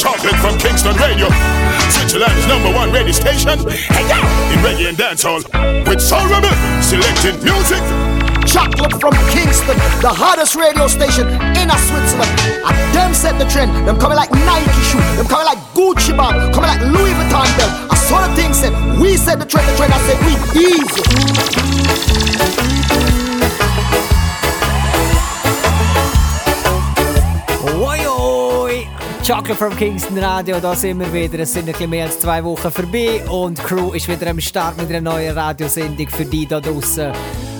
Chocolate from Kingston Radio. Switzerland's number one radio station. Hey, yeah. In reggae and dancehall. With Soul Rebel. Selecting music. Chocolate from Kingston, the hottest radio station in a Switzerland. And them set the trend. Them coming like Nike shoe. Them coming like Gucci bag. Coming like Louis Vuitton belt. I saw the thing said. We set the trend. The trend. I said we easy. Chocolate from Kingston Radio, da sind wir wieder. Es sind ein bisschen mehr als zwei Wochen vorbei und die Crew ist wieder am Start mit einer neuen Radiosendung für die da draußen.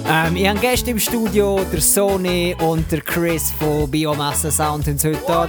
Ähm, ich habe Gäste im Studio, der Sony und der Chris von Biomasse Sound sind heute da.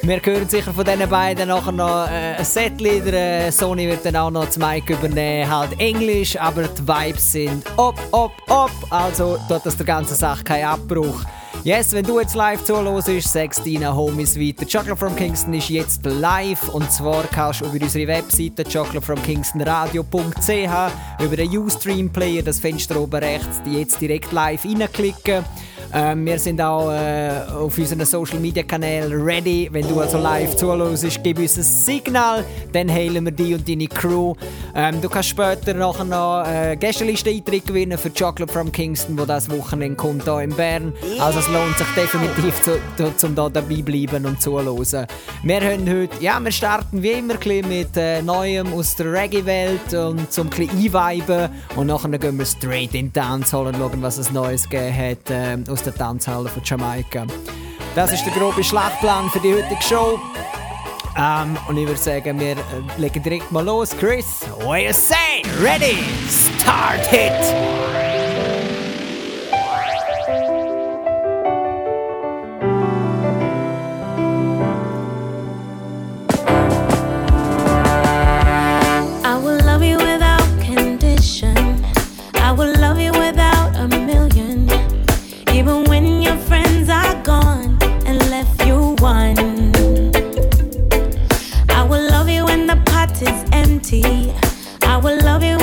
Wir hören sicher von diesen beiden nachher noch äh, ein Setlied. Der Sony wird dann auch noch das Mic übernehmen. Halt Englisch, aber die Vibes sind op, op, op. Also tut das der ganzen Sache keinen Abbruch. Yes, wenn du jetzt live zuhörst, sagst deinen Homies weiter. Chocolate from Kingston ist jetzt live und zwar kannst du über unsere Webseite chocolateFromKingstonRadio.ch über den Ustream-Player, das Fenster oben rechts, jetzt direkt live reinklicken. Ähm, wir sind auch äh, auf unseren Social Media Kanälen ready. Wenn du also live zuhörst, gib uns ein Signal, dann heilen wir dich und deine Crew. Ähm, du kannst später nachher noch äh, Gästeliste-Eintritt gewinnen für Chocolate from Kingston, wo das Wochenende kommt hier in Bern. Also es lohnt sich definitiv, zu, zu, zum da dabei bleiben und zuhören. Wir haben heute, ja, wir starten wie immer mit äh, Neuem aus der Reggae-Welt und zum ein einweiben und nachher gehen wir straight in die Dancehall und schauen, was es Neues gegeben hat. Äh, aus der Tanzhalle von Jamaika. Das ist der grobe Schlachtplan für die heutige Show. Um, und ich würde sagen, wir äh, legen direkt mal los. Chris, what you say? Ready? Start hit! I will love you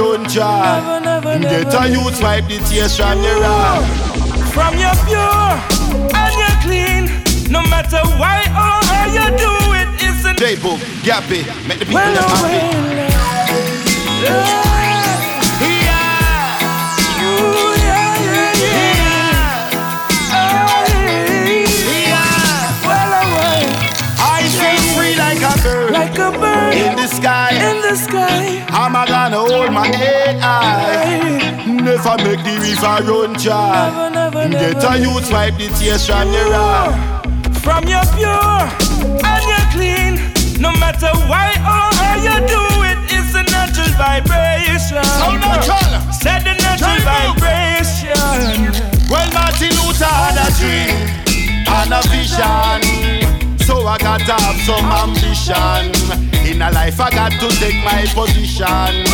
own jar. Never, never, never, Get a youth vibe the tears from your rap. From your pure and your clean, no matter why or how you do it, it's a J-Book, Gappy, make the people happy. the sky. In the sky. I'm a gonna hold my head high. Never make the river run dry. Never, never, never. Get a youth wipe the tears from your eye. From your pure and your clean. No matter why or how you do it, it's a natural vibration. So natural. Said the natural vibration. Well, Martin Luther had a dream and a vision. So I got to have some ambition. In a life, I got to take my position.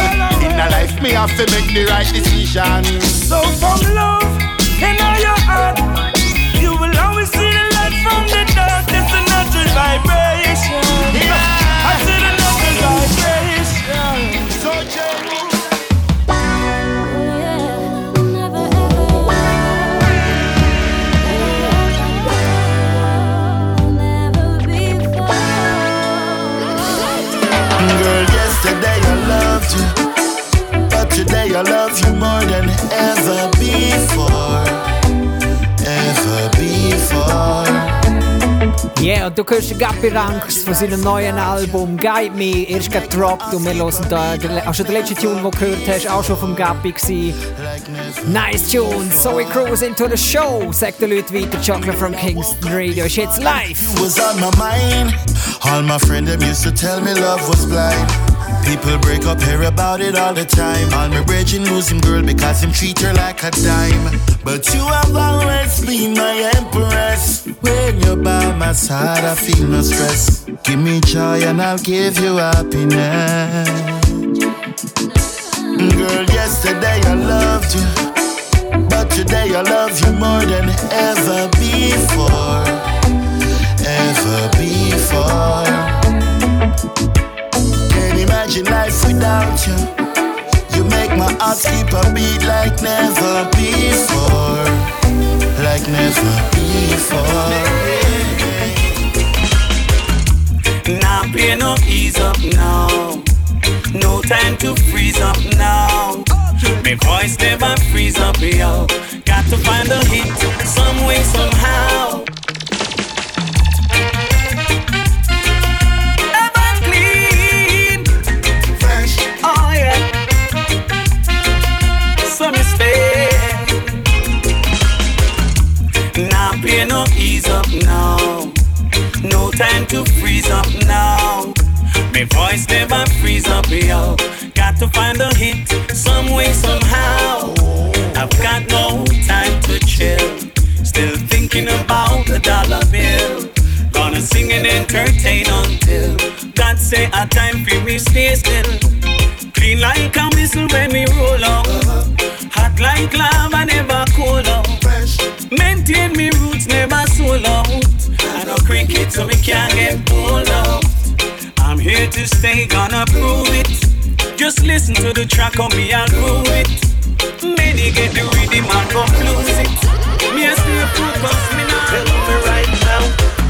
In a life, me have to make the right decision. So from love, in all your heart, you will always see the light from the dark. It's a natural vibration. hurt you. But today I love you more than ever before. Ever before. Yeah, und du hörst den Gappy Ranks von seinem neuen Album Guide Me, erst gedroppt und wir hören da, auch schon der letzte Tune, den du gehört hast, auch schon vom Gappy gewesen. Nice Tune, so we cruise into the show, sagt den Leuten weiter, Chocolate from Kingston Radio ist jetzt live. People break up, hear about it all the time. All my lose him girl because him treat her like a dime. But you have always been my empress. When you're by my side, I feel no stress. Give me joy and I'll give you happiness. Mm, girl, yesterday I loved you. But today I love you more than ever before. Ever before. Imagine life without you. You make my heart skip a beat like never before. Like never before. Now play no ease up now. No time to freeze up now. My voice never freeze up, yo. Got to find a hit some way, somehow. Time to freeze up now. My voice never freeze up, yo. Got to find a hit some way, somehow. I've got no time to chill. Still thinking about the dollar bill. Gonna sing and entertain until God say a time for me stay still. Clean like a missile when we roll out. Hot like lava, never cool out. Maintain me roots, never sold I so we can't get pulled out. I'm here to stay, gonna prove it. Just listen to the track on me, I'll prove it. Many get the rhythm and confuse it. Me, I stay focused, me not Tell me right now,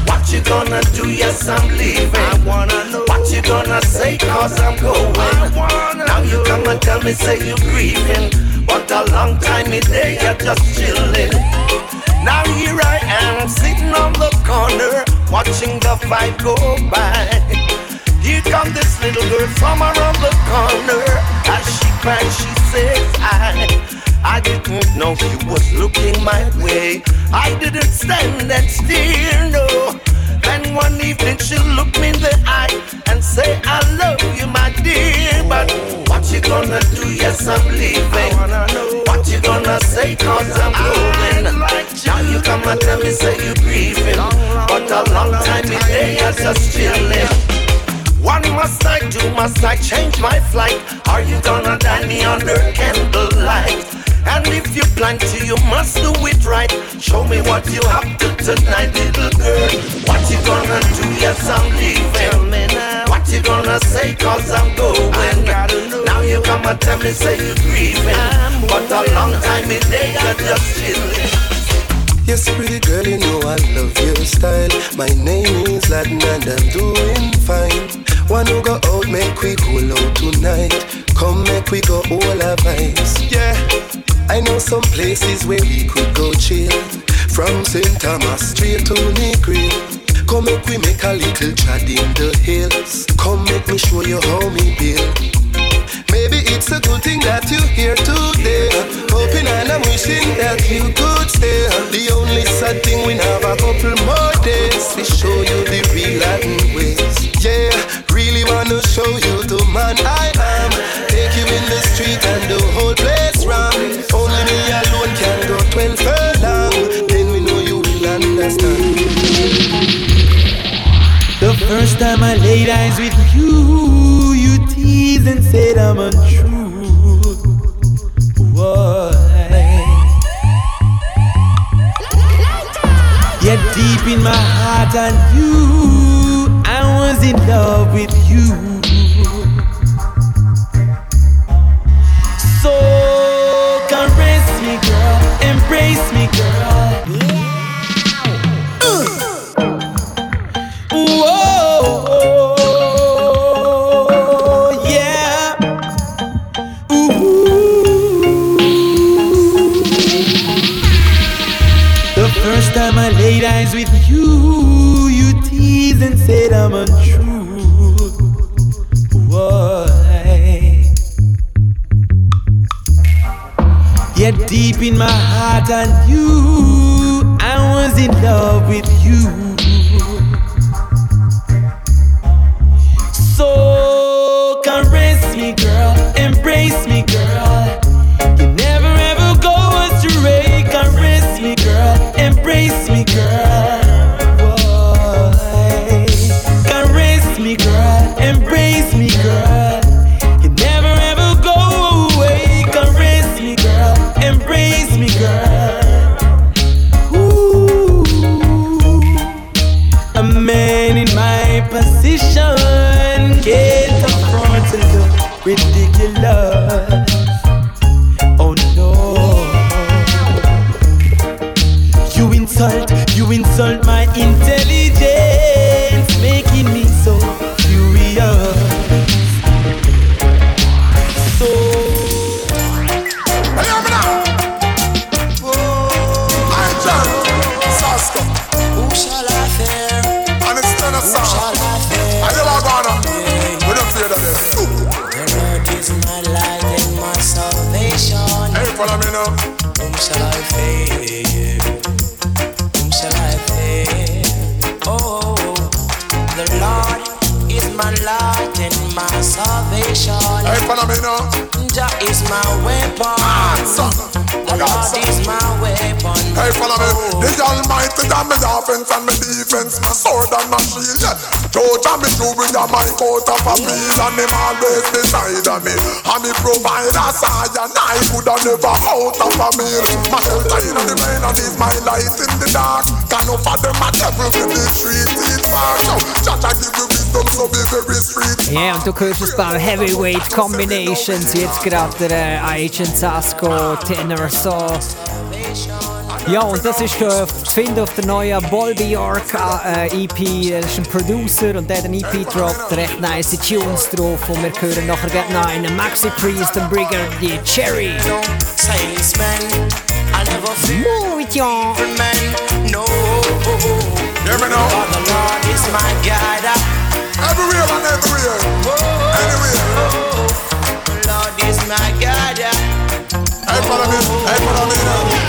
what you gonna do? Yes, I'm leaving. I wanna know what you gonna say, cause I'm going. I wanna now you come and tell me, say you grieving. What a long time it day, you're just chilling. Now here I am, sitting on the corner, watching the fight go by. Here come this little girl from around the corner. As she cries, she says, I, I didn't know you was looking my way. I didn't stand and stare, no. Then one evening she looked me in the eye and say, I love you, my dear. But what you gonna do? Yes, I'm leaving. What you gonna say? Cause I'm going. Now you come and tell me, say you grieving. But a long time in there, you're just chilling. What must I do? Must I change my flight? Are you gonna die me under candlelight? And if you plan to, you must do it right. Show me what you have to tonight, little girl. What you gonna do? Yes, I'm leaving. What you gonna say? Cause I'm going. Now you come and tell me, say you're grieving. But a long time in there, you're just chilling. Yes, pretty girl, you know I love your style. My name is Latin and I'm doing fine. Wanna go out, make we go out tonight. Come, make we go all our vibes. Yeah, I know some places where we could go chill. From St. Thomas straight to Negril. Come, make we make a little chat in the hills. Come, make me show you how me build. Maybe it's a good thing that you're here today. Hoping and I'm wishing that you could stay. The only sad thing we have a couple more days to show you the real Latin ways. Yeah, really wanna show you the man I am. Take you in the street and the whole place ram. Only me alone can go 12 furlong. Then we know you will understand. The first time I laid eyes with you and said I'm untrue. Why? Yet deep in my heart I knew I was in love with you. So caress me, girl, embrace me, girl. Said I'm untrue. Why? Yet deep in my heart I knew I was in love with you. So caress me, girl, embrace me, girl. You never ever go astray. Caress me, girl, embrace me, girl. Look ridiculous. Oh a mic out of a field and him always beside me. And me provide a side and I could have never out of a meal. My shelter in the rain and is my light in the dark. Can for them a devil with the street far. So, Jaja give me wisdom so be very street. Ja, und du hörst ein paar Heavyweight Combinations. Jetzt gerade der äh, Agent Sasco, Tenor Saw. Ja, und das ist äh, zu auf der neuen Bolby York äh, EP. Er ist ein Producer und der hat ein EP droppt. Recht nice Tunes drauf. Und wir hören nachher gleich noch einen Maxi Priest und Brigadier Cherry. Y'all. man. No. Hear me now. Guide. Everywhere everywhere. Anywhere. The Lord is my guide. Hey, follow me. Hey, follow me now.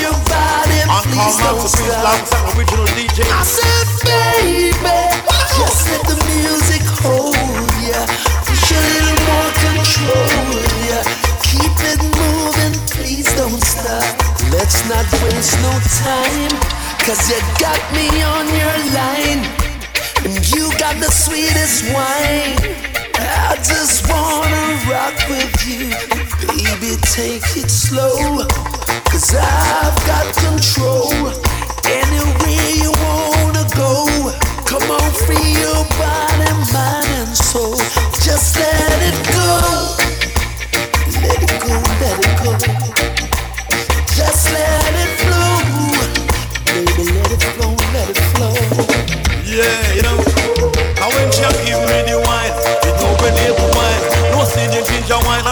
your body, And please don't stop. original DJ. I said, baby, just let the music hold ya. Push a little more control ya. Keep it moving, please don't stop. Let's not waste no time, cause you got me on your line. And you got the sweetest wine. I just wanna rock with you. Baby, take it slow. Cause I've got control. Anywhere you wanna go. Come on, free your body, mind, and soul. Just let it go. Let it go, let it go. Just let it flow. Baby, let it flow, let it flow. Yeah, you know. I when she give me the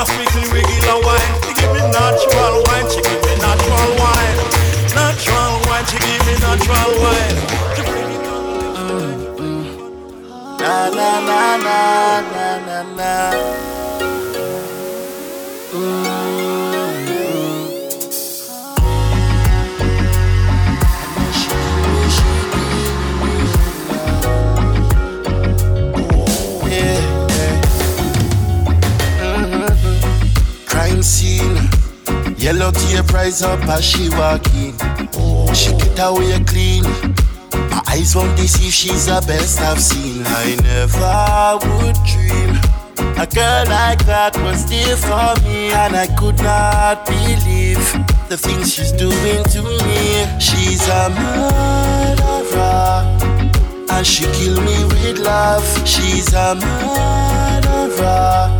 strictly regular wine. She give me natural wine, she give me natural wine. Natural wine, she give me natural wine. Na na na na na na na. Yellow tape rise up as she walk in. She get away clean. My eyes won't deceive, she's the best I've seen. I never would dream a girl like that was there for me, and I could not believe the things she's doing to me. She's a murderer. And she kill me with love. She's a murderer.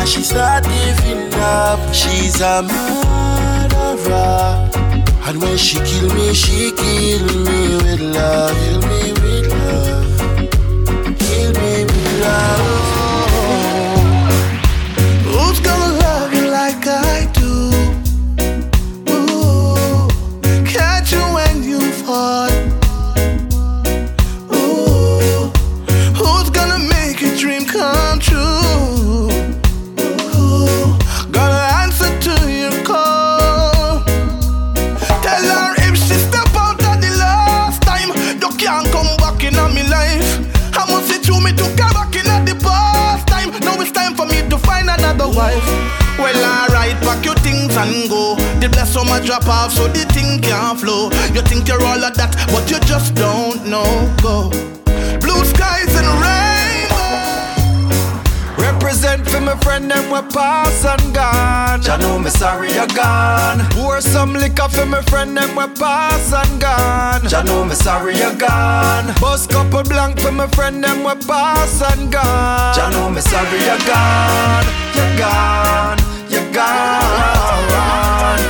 And she start giving up. She's a murderer. And when she kill me, she kill me with love. Kill me with love. Kill me with love. And go. The bless so much drop off, so the thing can't flow. You think you're all of that, but you just don't know. Go. Blue skies and rainbow. Represent for my friend them we're pass and gone. Ya know me sorry you're gone. Pour some liquor for my friend them we're pass and gone. Ya know me sorry you're gone. Bust couple blank for my friend them we're pass and gone. Ya know me sorry you're gone. You're gone. You gone.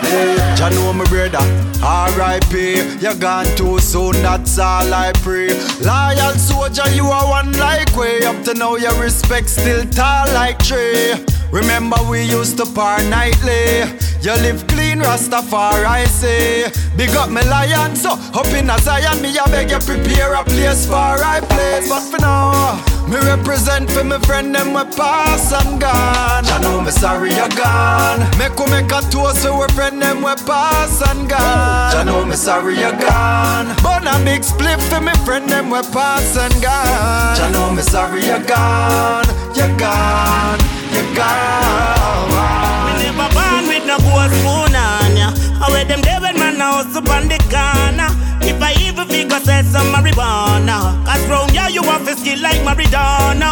Hey, Jah know me brother, R.I.P. You gone too soon, that's all I pray. Loyal soldier, you are one like way. Up to now, your respect still tall like tree. Remember we used to par nightly. You live clean, Rastafari say. Big up me lion, so up in a Zion, me I beg you prepare a place for I place. But for now, me represent for me friend them we pass and gone. I know me sorry you gone. Make we make a toast for we friend them we pass and gone. I know me sorry you gone. But a big split for me friend them we pass and gone. I know me sorry you gone. You gone. You gone. Me never born with no gold spoon on ya. How where them when man house up on the corner. If I even figure say some marijuana. Cause round ya you want to skill like Maradona.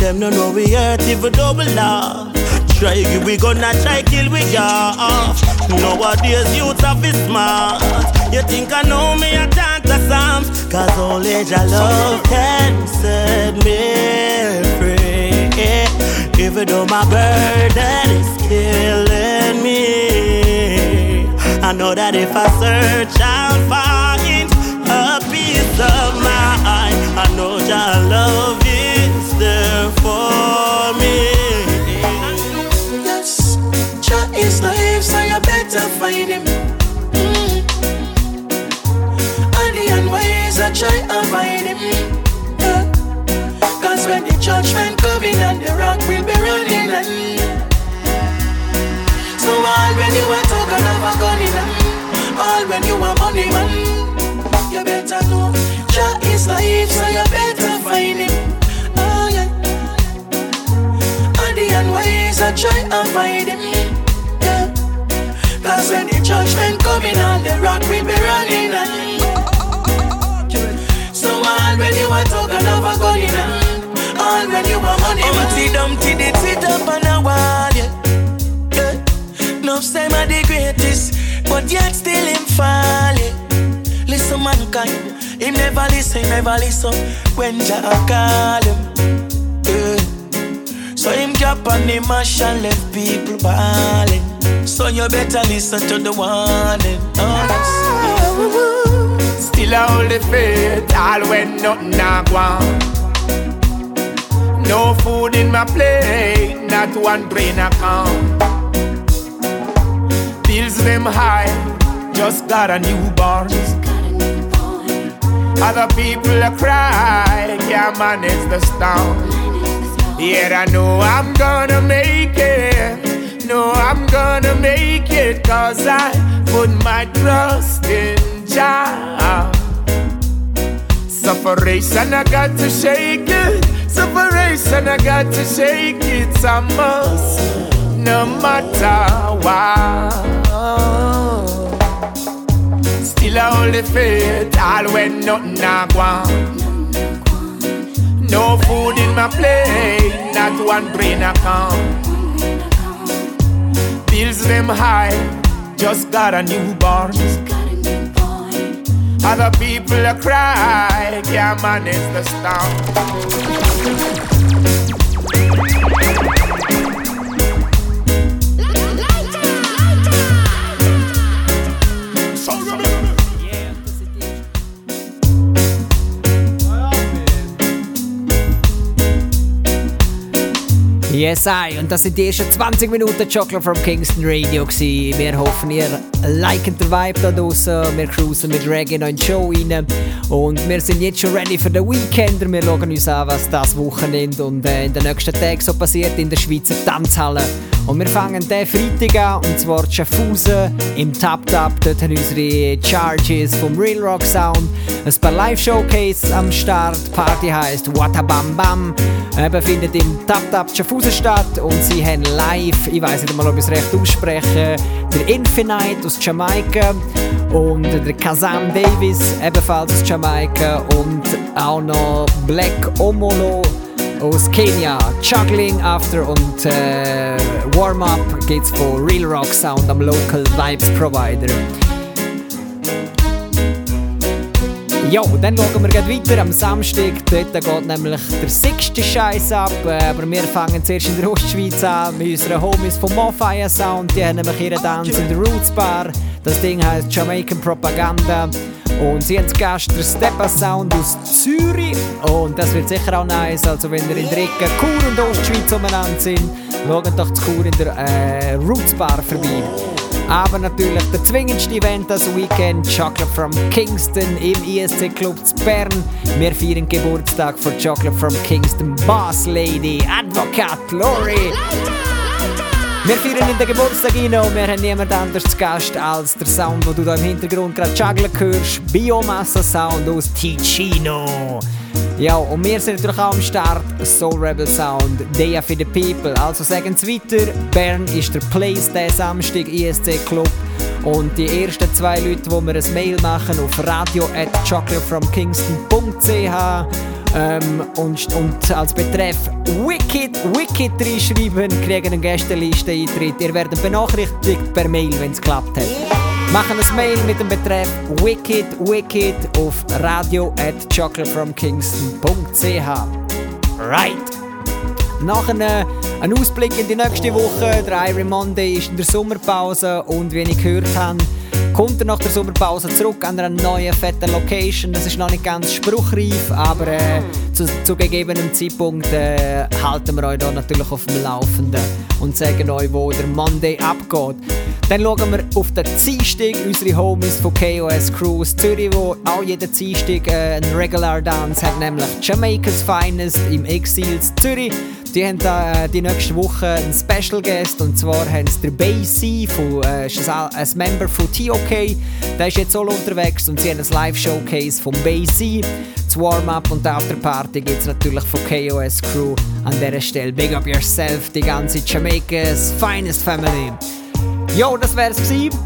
Them no know we hurt if we double up. Try you, we gonna try kill we off. Nowadays youths are smart. You think I know me I chant the psalms. Cause only your love can set me free. Even though my burden is killing me, I know that if I search, I'll find a peace of mind. I know your love is there for me. Yes, Jah is life, so you better find him. Mm. And the unwise, I try avoid him. Yeah. Cause when the judgment coming and the So all when you are talking of a gun in hand, all when you are money man, you better know Jah is life, so you better find him. Oh yeah. And the unwise, I try avoid him. Yeah. Cause when the judgment coming and the rock will be running and So all when you are talking of a gun in hand, all when you are money man. Humpty Dumpty did sit up on a wall, yeah. yeah. No say I'm the greatest, but yet still him fall, yeah. Listen mankind, him never listen, never listen when Jah call him. Yeah. So him drop on the mash and left people bawling. So you better listen to the warning. Oh, that's- ah, Still I hold the faith, all when nothing go on. No food in my plate, not one brain account. Bills them high, just got a newborn. Other people a cry, can't manage the storm. Yet I know I'm gonna make it. No, I'm gonna make it, cause I put my trust in Jah. Sufferation, I got to shake it. Sufferation, I got to shake it. A must, no matter what. Still I hold the faith, all when nothing I want. No food in my plate, not one brain account. Bills them high, just got a newborn. Other people are cry, can't manage the storm. Yes, I. Und das sind die ersten 20 Minuten Chocolate from Kingston Radio. Gewesen. Wir hoffen, ihr liken den Vibe da draußen. Wir cruisen mit Reggae noch in die Show rein. Und wir sind jetzt schon ready für den Weekender. Wir schauen uns an, was das Wochenende und äh, in den nächsten Tagen so passiert in der Schweizer Tanzhalle. Und wir fangen den Freitag an, und zwar Schaffhausen im Tap Tap. Dort haben unsere Charges vom Real Rock Sound. Ein paar Live-Showcase am Start. Die Party heisst Watabam Bam. Eben findet im Tap Tap Schaffhausen statt. Und sie haben live, ich weiß nicht mal, ob ich es recht ausspreche, der Infinite aus Jamaika und der Kazam Davis ebenfalls aus Jamaika und auch noch Black Omolo aus Kenia. Juggling After und äh, Warm-Up geht's von Real Rock Sound am Local Vibes Provider. Ja, dann schauen wir gleich weiter am Samstag. Dort geht nämlich der sechste Scheiß ab. Äh, aber wir fangen zuerst in der Ostschweiz an mit unseren Homies vom Mofire Sound. Die haben nämlich ihren Tanz in der Roots Bar. Das Ding heißt Jamaican Propaganda. Und sie haben zu Gast der Stepper Sound aus Zürich. Und das wird sicher auch nice. Also, wenn ihr in der Ecke Chur und Ostschweiz umeinander sind, schaut doch zu Chur in der äh, Roots Bar vorbei. Aber natürlich der zwingendste Event das Weekend, Chocolate from Kingston im ISC Club zu Bern. Wir feiern Geburtstag von Chocolate from Kingston Boss Lady, Advocat Lori. Wir feiern in den Geburtstag rein und wir haben niemand anders zu Gast als der Sound, den du da im Hintergrund gerade juggeln hörst. Biomassa Sound aus Ticino. Ja, und wir sind natürlich auch am Start. Soul Rebel Sound, Day for the People. Also sagen Sie weiter, Bern ist der Place der Samstag ISC Club. Und die ersten zwei Leute, die mir ein Mail machen auf radio at ähm, und, und als Betreff Wicked, Wicked reinschreiben, kriegen eine Gästeliste-Eintritt. Ihr werdet benachrichtigt per Mail, wenn es klappt hat. Machen ein Mail mit dem Betreff Wicked Wicked auf radio at chocolatefromkingston.ch Right! Nachher ein Ausblick in die nächste Woche. Der Iron Monday ist in der Sommerpause und wie ich gehört habe, kommt er nach der Sommerpause zurück an einer neuen fetten Location. Das ist noch nicht ganz spruchreif, aber äh, zu, zu, gegebenem Zeitpunkt äh, halten wir euch da natürlich auf dem Laufenden und sagen euch, wo der Monday abgeht. Dann schauen wir auf den Dienstag, unsere Homies von KOS Cruise Zürich, wo auch jeden Dienstag äh, ein Regular Dance hat, nämlich Jamaica's Finest im Exils Zürich. Die haben da, äh, die nächste Woche einen Special Guest und zwar haben sie der Bay C, von, äh, ein Member von TOK. Der ist jetzt solo unterwegs und sie haben ein Live-Showcase von Bay C. Das Warm-Up und die Afterparty gibt es natürlich von KOS Crew. An dieser Stelle Big Up Yourself, die ganze Jamaica's Finest Family. Jo, das wär's gewesen.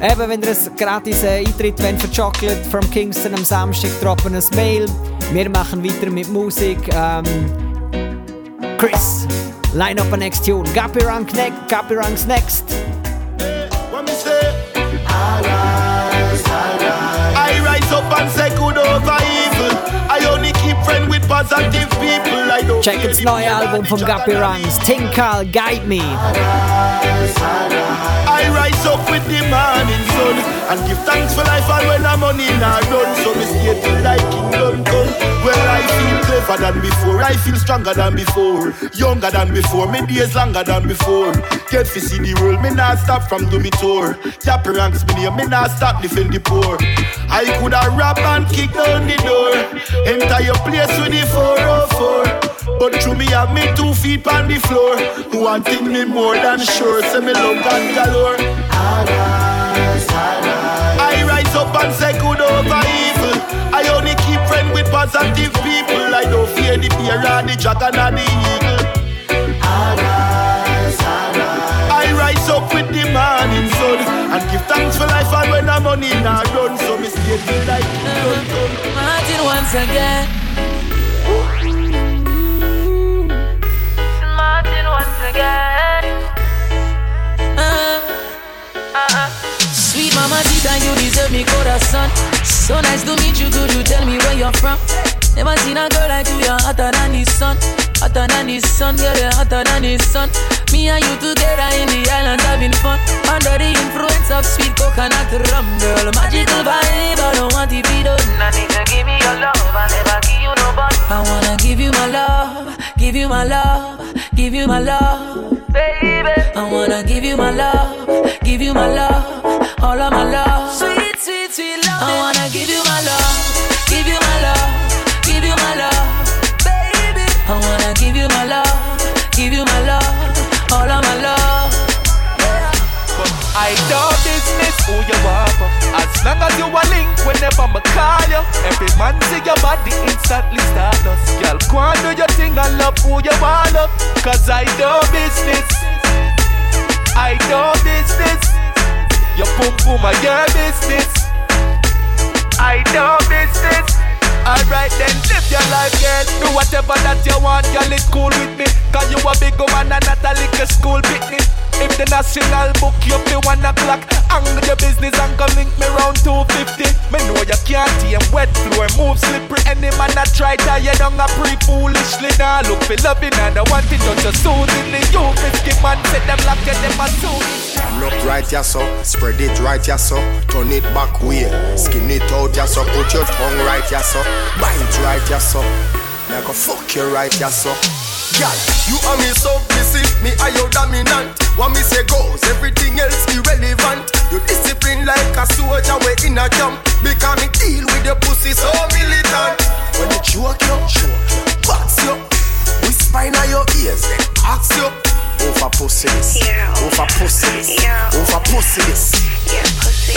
Eben, wenn ihr ein gratis äh, Eintritt wollt für Chocolate from Kingston am Samstag, droppen ein Mail. Wir machen weiter mit Musik. Ähm, Chris, line up a next tune. Gappy Rank next. Gappy Rank's next. Hey, positive people. I don't Check its neue Album from Gappy Ranks. Tinkal, Guide Me. I rise, I. I up with the morning sun and give thanks for life and when I'm on money not run. So me stay till like kingdom come. Well, I feel clever than before. I feel stronger than before. Younger than before. Me days longer than before. Get to see the world. Me not stop from do me tour. Cap ranks me name. Me not stop defend the poor. I coulda rap and kick down the door. Enter your place with the 404. But through me have me two feet on the floor. One thing me more than sure. Say me love God galore. I rise, I rise. I rise up and say good over evil. I only keep friends with positive people. I don't fear the bear or the dragon or the eagle. I rise, I rise. I rise up with the morning sun and give thanks for life and when I'm money not run. So me stay till like done come. Martin once again. Again. Uh, uh, uh. Sweet mama Tita you deserve me corazón. So nice to meet you, could you tell me where you're from? Never seen a girl like you, you're hotter than the sun. Hotter than the sun, girl, you're hotter than the sun. Me and you together in the island having fun. Under the influence of sweet coconut rum, girl. Magical vibe, I don't want to be done. I need to give me your love, I never give you no bun. I wanna give you my love, give you my love, give you my love. Baby, I wanna give you my love, give you my love, all of my love. Sweet, sweet, sweet love. I wanna give you my love, I do business who you are for. As long as you a link whenever me call you Every man see your body instantly start us Girl, go and do your thing and love who you want love Cause I do business I do business Your boom boom are your business I do business Alright then, live your life, girl. Do whatever that you want, girl. It's cool with me. Cause you a big woman and not a little school picnic. If the national book you up one o'clock, hang your business and come link me round 250. Me know you can't tame wet floor, move slippery. Any man that try tie down a pre foolishly. Now nah, look for loving and I want it just soothingly. You risky man, set them lock you them a soon. Look right, ya so. Spread it right, ya so. Turn it back way. Skin it out, ya so. Put your tongue right, ya so. Bind right, ya so. Like a fuck you right, ya so. Girl, you are me submissive, me are your dominant. What me say goes, everything else irrelevant. You discipline like a soldier way in a camp. Because me deal with your pussy so militant. When you choke you, choke you, box you. Whisper in your ears, then ask you. Over pussy this. Over pussy this. Over pussy this.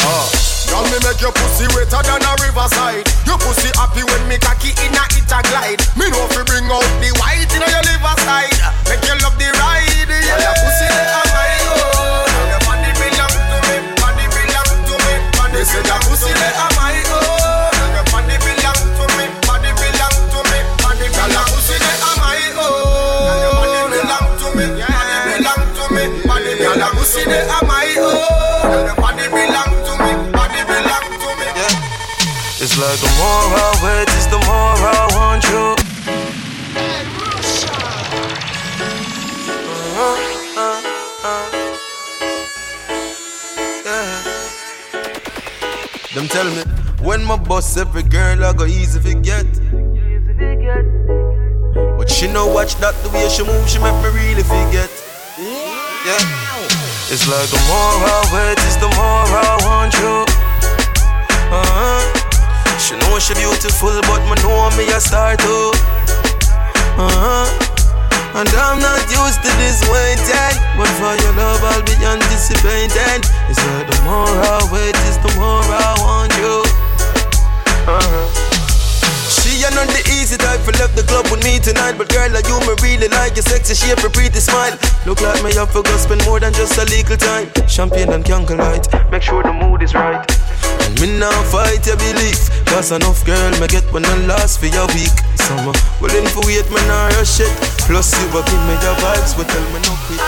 Oh. Girl, me make your pussy wetter than a riverside. Your pussy happy when me cocky in a it a glide. Me know fi bring out the white in your liver side. Make you love the ride. Yeah, your pussy they are my own. Your body belong to me. Body belong to me. Body say your pussy they are my own. Your body belong to me. Body belong to me. Body. Your pussy they are my own. Your body belong to me. Body belong to me. Body. Your pussy they are my own. Like the more I wait, it's the more I want you. Uh-huh, uh, uh. Yeah. Them tell me when my boss every girl I go easy forget. But she no watch that the way she move, she make me really forget. Yeah. It's like the more I wait, it's the more I want you. Uh-huh. She know she beautiful, but me know me a star too. Uh-huh. And I'm not used to this waiting, but for your love I'll be anticipating. It's like the more I wait, it's the more I want you. Uh-huh. Ain't not the easy type for left the club with me tonight, but girl, like you me really like your sexy shape, your pretty smile. Look like me have to go spend more than just a little time. Champagne and candlelight, make sure the mood is right. And me now fight your belief, cause enough girl me get when I last for your week. Summer uh, willing for wait, me nah rush it. Plus you a give me your vibes, but tell me no quit.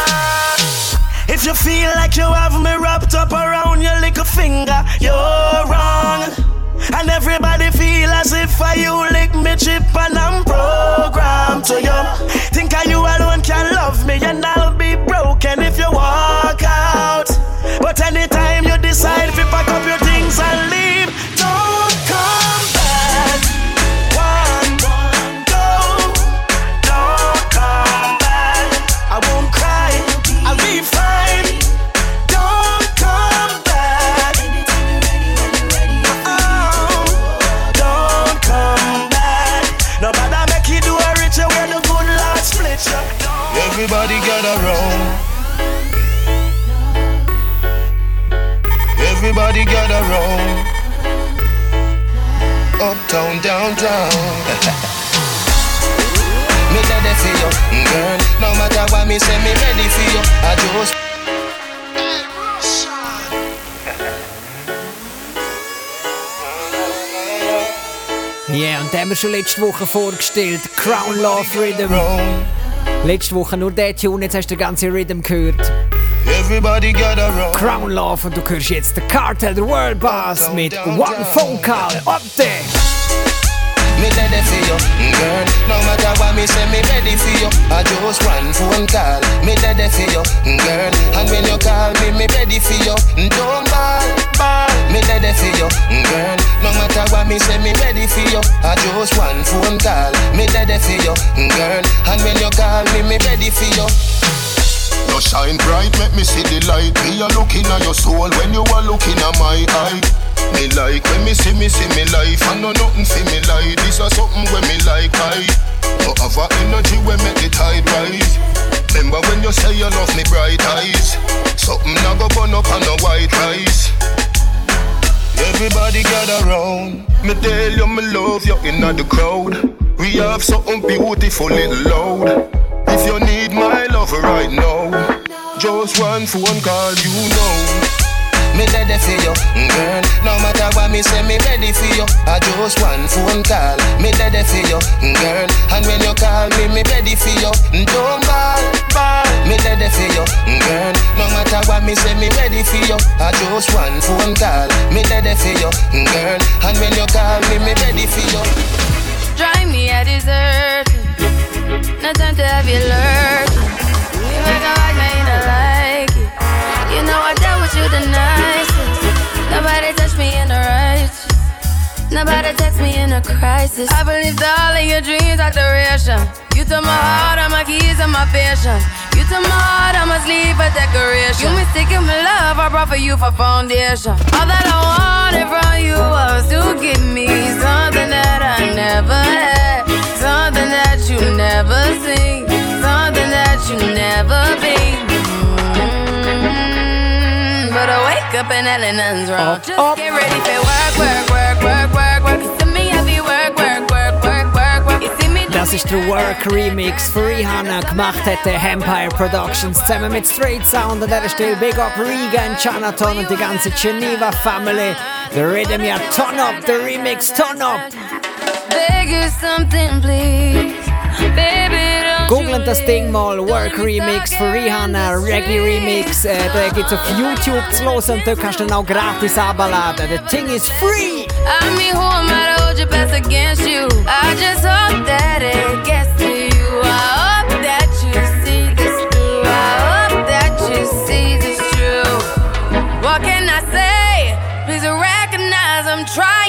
If you feel like you have me wrapped up around your little finger, you're wrong. And everybody feel as if I you lick me chip and I'm programmed to you. Think I you alone can love me and I'll be broken if you walk out. But anytime you decide to pack schon letzte Woche vorgestellt. Crown Love Rhythm. Letzte Woche nur der Tune, jetzt hast du den ganzen Rhythm gehört. Everybody gather round. Crown Love und du hörst jetzt den Cartel, der World Boss mit One Phone Call. Up there! Me ready for you, girl. No matter what me say, me ready for you. I just one phone call. Me ready for you, girl. And when you call me, me ready for you. Don't. Me ready for you, girl. No matter what me say, me ready for you. I just one phone call. Me ready for you, girl. And when you call me, me ready for you. You shine bright, make me see the light. Me a looking at your soul when you are looking at my eye. Me like when me see me see me life, I know nothing see me like. This is something when me like I. Have a energy when make the tide rise. Remember when you say you love me bright eyes. Something I go burn up on the white rice. Everybody gather round. Me tell you me love you in the crowd. We have something beautiful little loud. If you need my love right now, just one phone call, you know. Me ready for you, girl. No matter what me say, me ready for you. I just one phone call. Me ready for you, girl. And when you call me, me ready for you. Don't ball, ball. Me ready for you, girl. No matter what me say, me ready for you. I just one phone call. Me ready for you, girl. And when you call me, me ready for you. Drive me a dessert. No time to have you lurking. You make a like me, don't like it. You know I dealt with you the nicest. Nobody touched me in the righteous. Nobody text me in a crisis. I believed all of your dreams are duration. You took my heart, all my keys, and my patience. You took my heart, I must leave a decoration. You mistaken my love, I brought for you for foundation. All that I wanted from you was to give me something that I never had, something that you never seen, something that you never been. Mm, But I wake up and nothing's wrong. Just get ready for work, work, work, work, work, Das ist der Work Remix für Rihanna. Gemacht hat der Empire Productions zusammen mit Straight Sound. An dieser Stelle Big Up Regan, Jonathan und die ganze Geneva Family. The Rhythm, ja, Turn Up, der Remix, Turn Up. beg you something, please. Baby, Googlen das Ding mal, Work Remix für Rihanna, Reggae Remix. Eh, äh, da gibt's auf YouTube zu hören und da kannst du dann auch gratis ah, abladen. Ah, the Thing is free! I mean, who am I to hold your best against you? I just hope that it gets to you. I hope that you see this through. I hope that you see this true. What can I say? Please recognize I'm trying,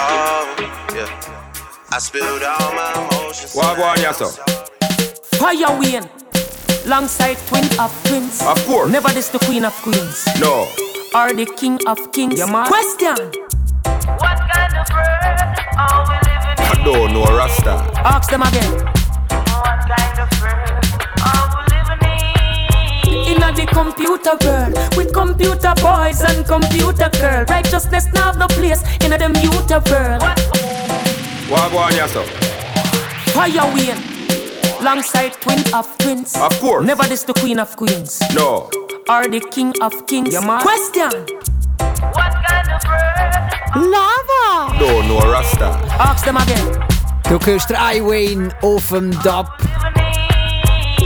Oh, yeah. I spilled all my emotions. Wagwan, yes, sir. Fire Wayne, alongside twin of twins. Of course. Never this the queen of queens. No. Or the king of kings. Question. What kind of world are we living in? I don't know Rasta. Ask them again. In the computer world, with computer boys and computer girl, righteousness now have no place in the muter world. Wagwan, yes, sir. Fire Wayne, alongside twin of twins. Of course. Never this the queen of queens. No. Or the king of kings. Question. What kind of bird? Lava! No, no know Rasta. Ask them again. Du hörst den I-Wayne auf dem Dub.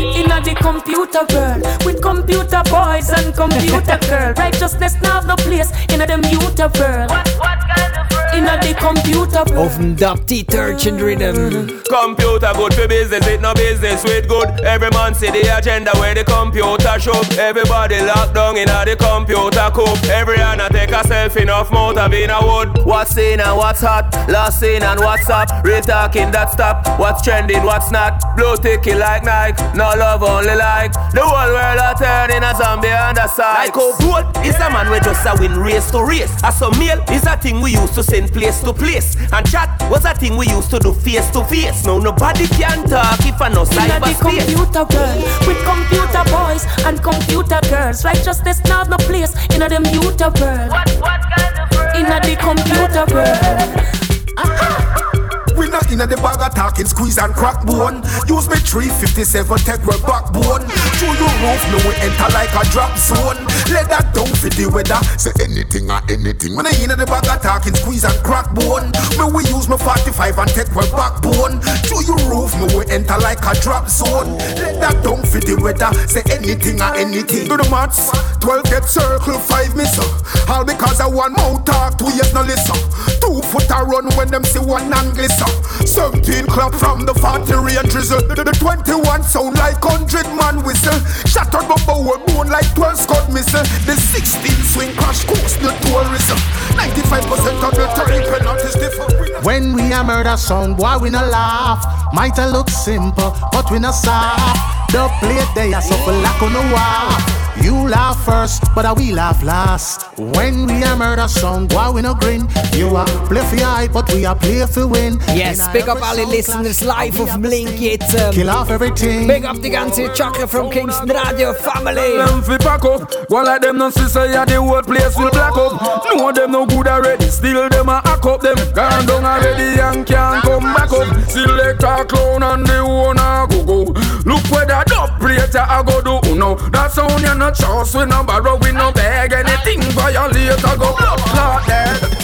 In the computer world, with computer boys and computer girls. righteousness now the place in the muter world. In the computer world. Auf dem Dub Detergent Rhythm. Computer good for business, it no business with good. Every man see the agenda where the computer show. Everybody locked down in the computer coop. Every hand I take a selfie enough motor in a wood. What's in and what's hot, last seen and what's up. Real talking that stop. What's trending, what's not. Blue ticky like Nike, no love only like. The whole world a turning a zombie on the side. Like oh, how gold is a man we just a win race to race. As a meal is a thing we used to send place to place. And chat was a thing we used to do face to face. Now nobody can talk if I know In the cyberspace. computer world with computer boys and computer girls. Righteousness now no place in a the computer world. What what kind of world? In the computer world. We not in the bag of talking, squeeze and crack bone. Use me 357, take my backbone. Through your roof, no we enter like a drop zone. Let that down for the weather. Say anything or anything. When I in the bag of talking, squeeze and crack bone. Me we use my 45 and take my backbone. Through your roof, me we enter like a drop zone. Let that down for the weather. Say anything or anything. Do the maths. 12 get circle, 5 miss. uh. All because I want mouth talk, two years no listen. Two foot a run when them see one and glisten. 17 clap from the factory and drizzle. The, the 21 sound like 100 man whistle. Shattered bubble we bone like 12 scud missile. The 16 swing crash course the tourism. 95% of the time penalties different. When we a murder sound, boy, we no laugh. Might a look simple, but we no soft. The plate they are suffer like on the wall. You laugh first, but I we laugh last. When we a murder sound, boy, we no grin. You a play for your eye, but we a play for win. Yes, um, big up alle listeners live auf dem Link jetzt. Ähm, Kill off everything. Big up die ganze Chaka from Kingston Radio Family. Them fi pack up. One like them no see say yeah, the whole place will black up. No them no good already. Still them a hack up them. Gone down already and can't come back up. Selector clown and the owner go go. Look where that dub plate I go do no. That's only you no chance we no borrow we no beg anything violate I go blood dead.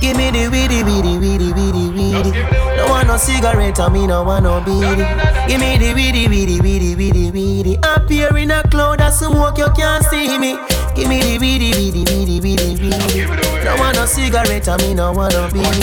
Give me the weedy, weedy, weedy, weedy, weedy. No want no cigarette, and me no want no beady. Give me the weedy, weedy, weedy, weedy, weedy. Up here in a cloud of smoke, you can't see me. Give me the weedy, weedy, weedy, weedy, weedy. No want no cigarette, and me no want no beady.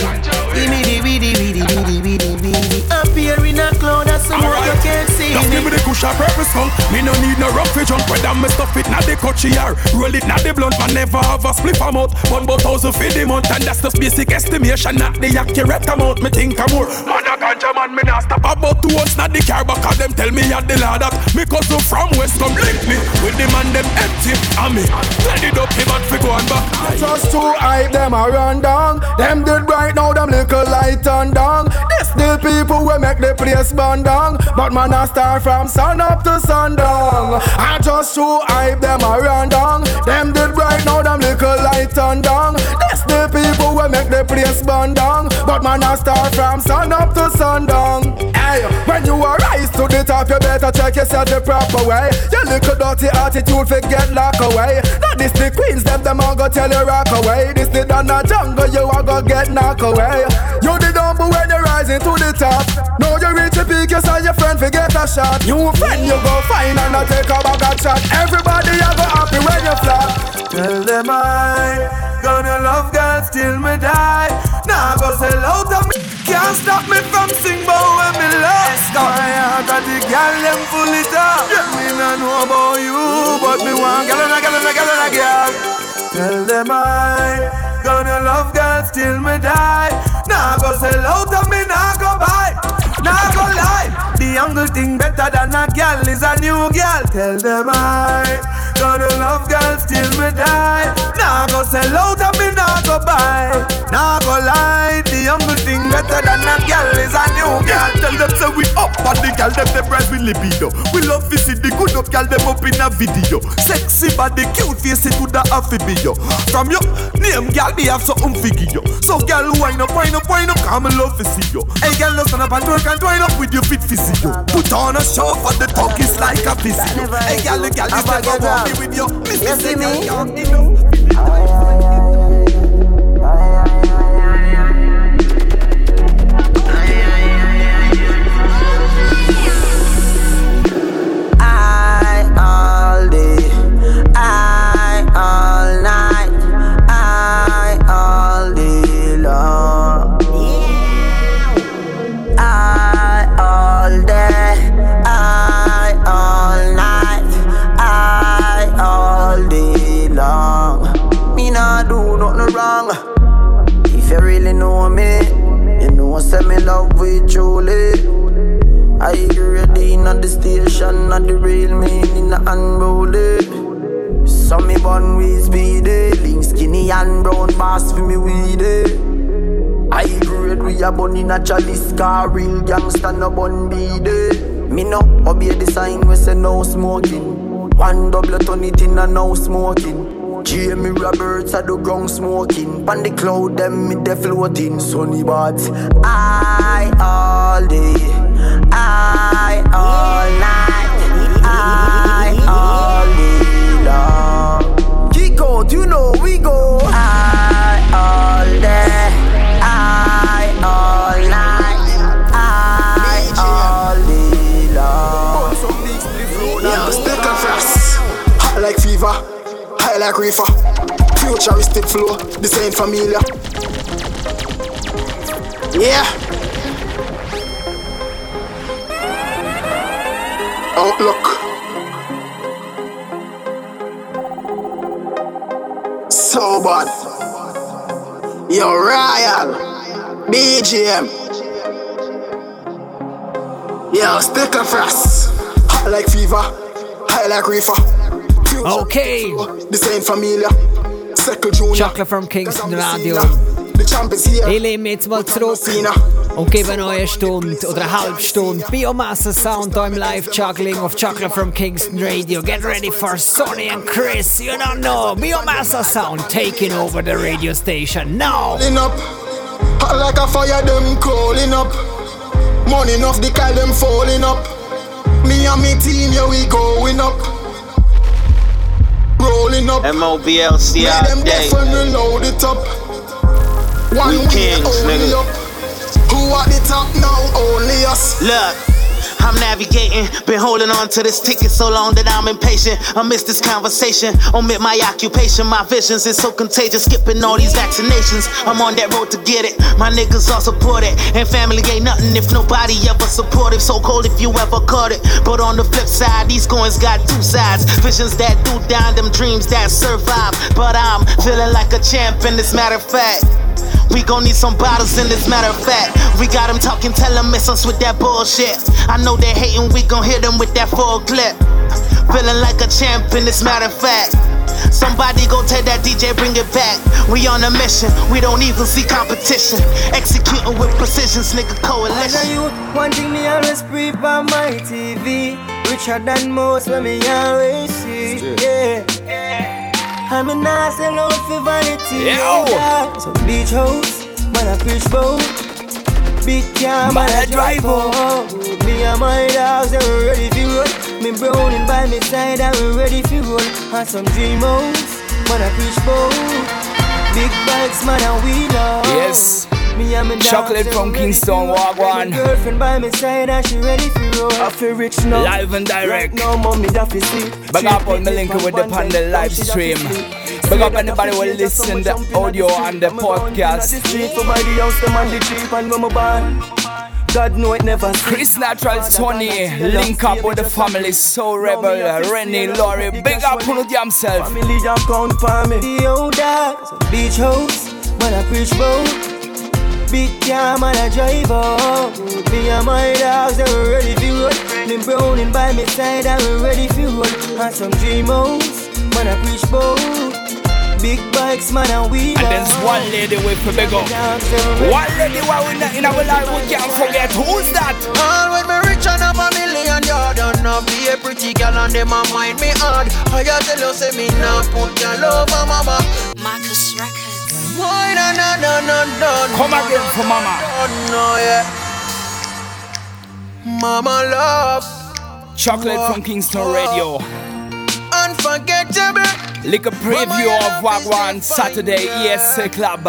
Give me the weedy, weedy, weedy, weedy, weedy. Up here in a cloud of smoke, you can't see Just give me me. the kush a purpose skull. Me no need no rock fi jump whether me stuff it not the cut here. Roll it not the blunt, man never have a spliff a mouth. One but thousand for the month and that's just basic estimation, not the accurate amount. Me think I'm more. Man a ganja man, me not stop about two once not the car back of them tell me at the lad that me cousin from west come link me with the man them empty and me ready up him and fi go on back. Just to hype them a run down. Them did right now, them little light and down. This the people will make the place burn But man, I start from sun up to sundown. I just to hype them around down. Them did right now, them little light and down. This the people will make the place burn down. But man, I start from sun up to sundown. Hey, when you arise to the top, you better check yourself the proper way. Your little dirty attitude, forget lock away. Now this the queens, them them all go tell you rock away. This the Donna jungle, you all go get knock away. You the dumble when you rising to the top. Now you reach the peak, you saw your friend forget a shot. New friend you go find and I take a bag of shot. Everybody you go happy when you flop. Tell them I gonna love girls till me die. Now nah, go sell out of me. Can't stop me from sing but when me love. My heart got the girl them full it up. Yeah, me no know about you, but me want girl and a girl and a girl and a girl. Tell them I gonna love girls till me die. Nah, go sell out of me, nah go buy. Nah go lie. The younger thing better than a girl is a new girl. Tell them I gonna love girls till me die. Nah go sell out of me, nah go buy. Nah go lie. The younger thing better than a girl is a new girl. Tell them say we up and the girl them them rise with libido. We love to see the good up girl them up in a video. Sexy body, cute face it woulda have to be yo. From your name girl me have something figure yo. So girl wind up, wind up, wind up, come and love to see yo. Hey girl, no stand up and twerk and twine up with your fit physio. Put on a show for the talk is like a physio. Hey girl, the girl is never want me be with you. You see me? I all day, I all night, I all day long. I all day, I all long. Me nah do nothing wrong. If you really know me, you know I said me love with truly. I hear you dean on the station, not the real meaning the unroll So me bun with speedy, link skinny and brown bass for me weedy. I grade we a bun in a chalice car Real gangsta no bun be day Me no obey the sign we say no smoking One double ton it in a no smoking Jamie Roberts at the ground smoking. Pan the cloud them me de floating. Sunny bats. I all day. I all night. I all day long. Kick out, you know we go. I all day. I all night. I all day long. Yeah, stick and frost. Hot like fever, high like reefer. Futuristic flow, this ain't familiar. Yeah. Outlook. So bad. Yo, Ryan. BGM. Yo, stick and frost. Hot like fever, high like reefer. Okay. This ain't familiar. Second Junior. Chocolate from Kingston Radio. The champ is here. Ich lehne jetzt mal zurück und gebe euch eine Stunde oder eine halbe Stunde Biomasse Sound im Live Juggling of Chocolate from Kingston Radio. Get ready for Sonny and Chris. You don't know. Biomasse Sound taking over the radio station now. Up, hot like a fire, them calling up. Money enough, the call them falling up. Me and me team, yeah, we going up. Rolling up. M-O-B-L-C them all day. deaf when we it up. One We way kings, only nigga. up. Who at the top now? Only us. Look, I'm navigating, been holding on to this ticket so long that I'm impatient. I miss this conversation, omit my occupation. My visions is so contagious, skipping all these vaccinations. I'm on that road to get it. My niggas all support it, and family ain't nothing if nobody ever supportive. So cold if you ever caught it. But on the flip side, these coins got two sides. Visions that do down, them dreams that survive. But I'm feeling like a champ in this matter of fact. We gon' need some bottles in this matter of fact. We got them talking, tell them miss us with that bullshit. I know they hating, we gon' hit them with that full clip. Feeling like a champion, this matter of fact. Somebody go tell that DJ, bring it back. We on a mission, we don't even see competition. Executing with precision, nigga As a coalition. youth, one thing me always preach on my TV. Richer than most when me always see. Yeah. I'm a nice and out for vanity. Yo. Yeah. So beach house, man I fish boat. Big car, man I drive home. Me and my dogs, and we ready for roll. Me browning by my side, and we ready for roll. And some dream house, man I fish boat. Big bikes, man and we love. Yes. Me and my Chocolate from Kingston. Wagwan. Girlfriend by my side, and she ready for roll. I feel rich now. Live and direct. Right now, mommy, that fi sleep. Big up on the link with the the live stream. Big up anybody who listen the audio and the podcast. For by the house, them and the jeep and my born. God know it never Chris Natural Tony, link up with the family, So Rebel, Rennie, Laurie, big up on themselves. Family jam count for me. The old so beach house, man I preach bout. Big car, man I drive out. Me and my dogs, they we ready for roll. Them browning by my side, and we ready for roll. And some dream house, man I preach bout. Big bikes, man and we And there's one lady with a big up. One lady who we not in our life we can't forget. Who's that? All when me rich and have a million yard and not know. be a pretty girl and them a mind me hard. I ya tell you say me not put your love on mama. Marcus Records. Why no no no no no. Come again for mama. Oh no yeah. Mama love. Chocolate from Kingston Radio. Unforgettable. Like a preview of Wagwan Saturday ESC Club.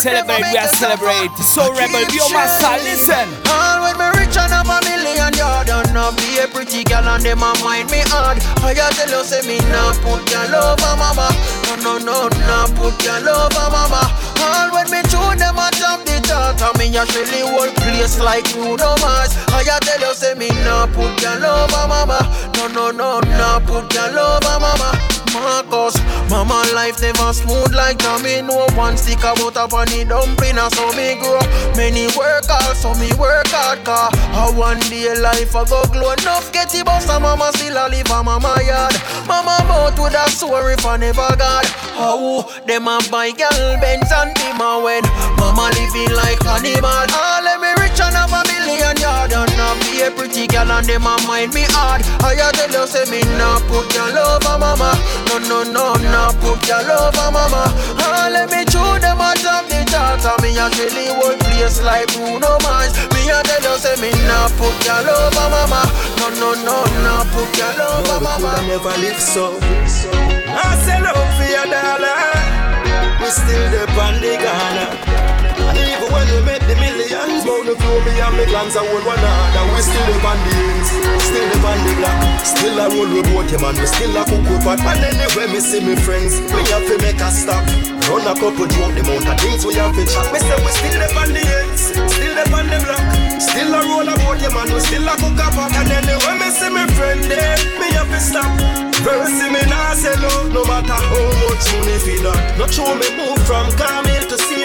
Celebrate, we are celebrate. So Rebel, be your master, listen. All when me rich and have a million yard and not be a pretty girl and them a mind me hard. I tell you say me not put your love on mama. No no no, not put your love on mama. All when me chew them a top the chart and me a shelly whole place like Bruno Mars. I tell you say me not put your love on mama. No no no, not put your love on mama. Marcus. Mama life never smooth like now me no one stick about up on the dumpling so me grow. Many work hard so me work hard car. A one day life I go glow enough get it bust a mama still a live a mama yard. Mama mouth would a sore if I never got. How them a buy girl Benz and Beamer when mama living like animal. All ah, let me rich and have a million yard and not be a pretty girl and them a mind me hard. I tell you say me nah put your love on mama. No no no nah put your love on mama. All let me chew them a top the chart and me a kill the whole place like Bruno Mars. Me a tell you say me nah put your love on mama. No no no nah put your love on mama. I never live so. I sell out for your dollar. We still the on the Ghana. And even when we make the millions, Mount the flow, me and me glance and hold one another. We still live on the ends, still live on the block. Still a roll with boat, yeah man, we still a cook up pot. And anyway, me see me friends, me have to make a stop. Run a couple joke, the amount of things we have to chat. Me say we still live on the ends, still live on the block. Still a roll a boat, yeah man, we still a cook up pot. And anyway, me see me friend there, me have to stop. Verse me nah sell out, no matter how much money feed up. Not show me move from Camel to cereal.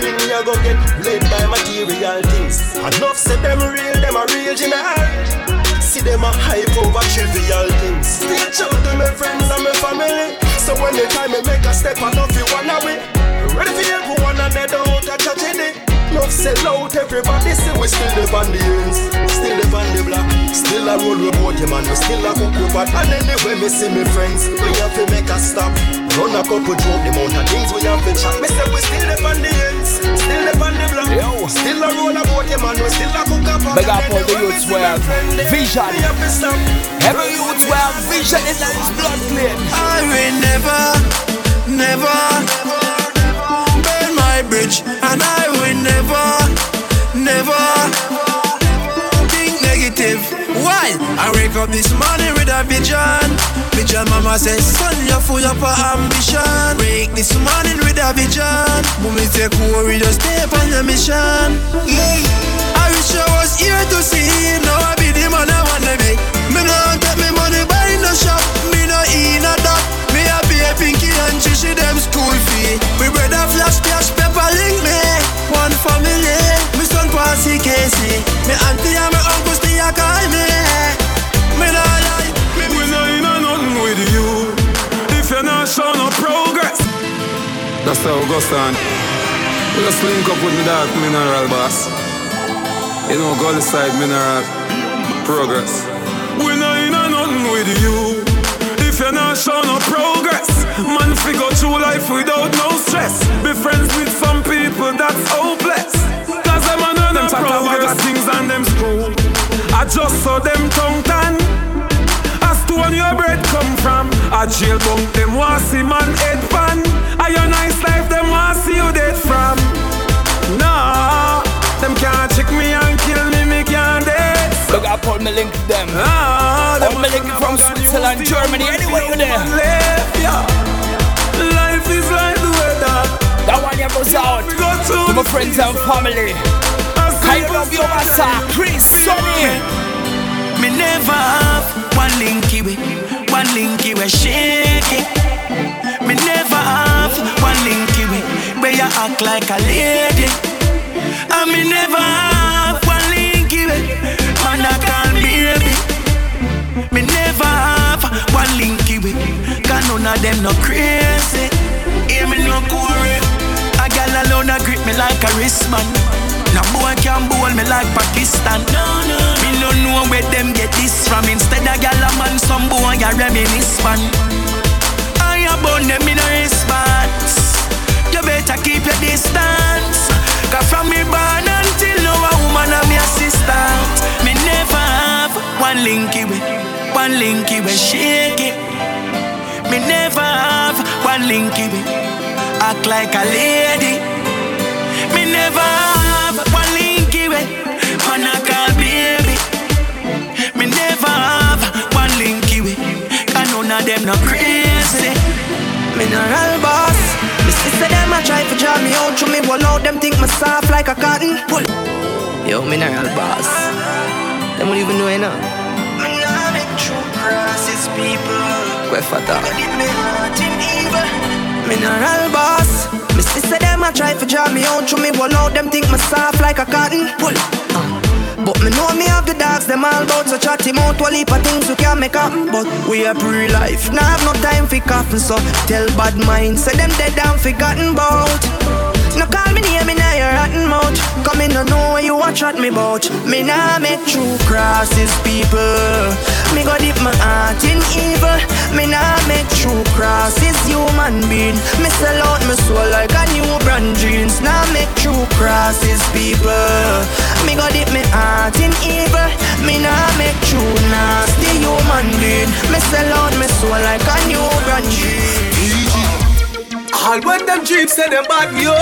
Me me a go get led by material things. Enough say them real, them a real original. See them a hype over trivial things. Reach out to my friends and my family. So when the time me make a step, I don't feel one away. Ready for help one another out a tragedy. Love sell out, everybody say we still live on the ends, still live on the block, still a roll with boat, man, we still a cook with pot. And anyway, me see me friends, we have to make a stop. Run a couple joke, the amount of things we have to chat. Me say we still live on the ends, still live on the block, Yo. still a roll a boat, man, we still a cook with pot. Big up all the youths where vision, every youth where vision is in blood clean. I will never, never, never burn my bridge, and I will never, never think negative. Why? I wake up this morning with a vision. Vision, mama says, son, you're full of ambition. Wake this morning with a vision. Mommy take worry, just stay on your mission. I wish I was here to see. Now I be the man I wanna be. Me no take me money buy no shop. Me no eat no dog. Me a a pinky and she them school fee. We brother flash cash Passy Casey. Me auntie and me uncle still a call me. Me no lie. Me We no in a nothing with you. If you're not showing no progress. That's how it goes on We just link up with me dog Mineral boss. You know go the side mineral. Progress. We no in a nothing with you. If you're not showing no progress. Man figure through life without no stress. Be friends with some people that's hopeless. Cause them a know them progress things and them screw I just saw them tongue tan a stone your bread come from. I jail bunk them want see man head pan. A your nice life them want see you dead from. Nah, them can't check me and kill me, me can't dead. Look up all me link to them. Ah, all me link from Switzerland, Germany, anywhere you there. Life, yeah. Life is like the weather. That one here goes out to my friends and family. I you, Massa, Chris, Sonny. Me never have one linky way, one linky way shake it. Me never have one linky way where you act like a lady. And me never have one linky way, man I call baby. Me never have one linky way, cause none of them no crazy. Hear me no curry. A gal alone a grip me like a wristman. No boy can bowl me like Pakistan. No, no. Me no know where them get this from. Instead of gal a man, some boy a reminisce man. I a bun them in a response. You better keep your distance. Cause from me born until now a woman a me assistant. Me never have one linky way, one linky way shake it. Me never have one linky way, act like a lady. Me never have one linky way, call baby. Me never have one linky way, cause none of them no crazy. Mineral boss, me sister them try to me out, me wall out them think me soft like a cotton. Pull. Yo, mineral boss, them don't even know enough. Me nah make true crosses people. fata. Mineral boss. Me sister them a try to draw me out, to me one out them think me soft like a cotton. Pull. Uh. But me know me have the dogs, them all bout so chat him out. One heap of things we can make happen But we a pre-life, now have no time for coffin So tell bad mind, say them dead and forgotten bout no call me name in your rotten mouth. Come in, no know what you a chat me about. Me nah make true crosses, people Me go dip my heart in evil. Me nah make true crosses, human being. Me sell out my soul like a new brand jeans. Nah make true crosses, people. Me go dip my heart in evil. Me nah make true nasty human being. Me sell out my soul like a new brand jeans. All when them dreams say them bad, yo.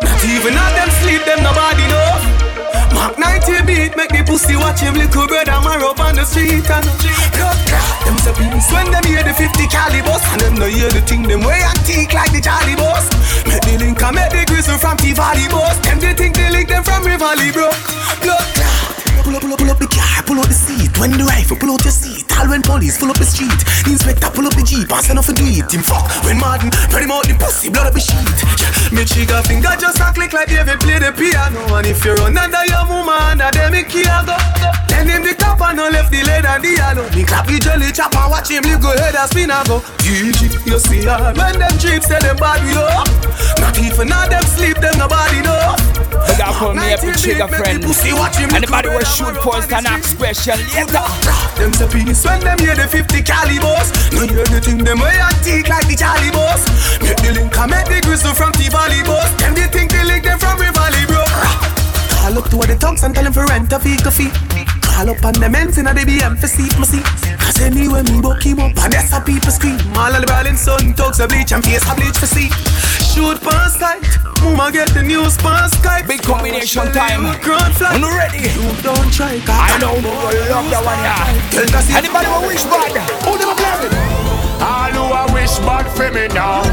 Not even on them sleep, them nobody know. Mark 90 beat, make the pussy watch him little brother man up on the street and blood Them say peace when them hear the 50 calibers and them no hear the thing them way antique like the Charlie boss. Make the link and make the grizzle from T-Valley boss. Them they think they link them from Rivali bro. Blood Pull up, pull up, pull up the car, pull out the seat. When the rifle, pull out your seat. All when police pull up the street. The inspector pull up the jeep and send off a tweet. Him fuck when Martin, pretty him the pussy, blood up the sheet. Yeah. Me trigger finger just a click like David play the piano. And if you're under your woman, under them me care go. Then him the top and no left the lead and the yellow. Me clap the jelly chop and watch him live go head and spin and go. GG, you see her. When them dreams say them bad we up. Not even now them sleep, them nobody know. But I call me a trigger friend. Anybody will shoot first and ask question later. Them say peace when them hear the 50 calibers. No hear the thing them way antique like the Charlie boss. Make the link and make the grizzle from the valley boss. Them they think they link them from Rivali bro. Call up to the tongues and tell them for rent a fee coffee. Call up on the men's in the BM for sleep my see. Cause anyway me book him up and that's how people scream. All of the ballin' sun talks a bleach and face a bleach for see. Shoot past tight, mama get the news past Skype. Big combination time. Grand flag. You ready? You don't try. I know you love that one yeah. Anybody will wish bad? Who them a play All who a wish bad for me now.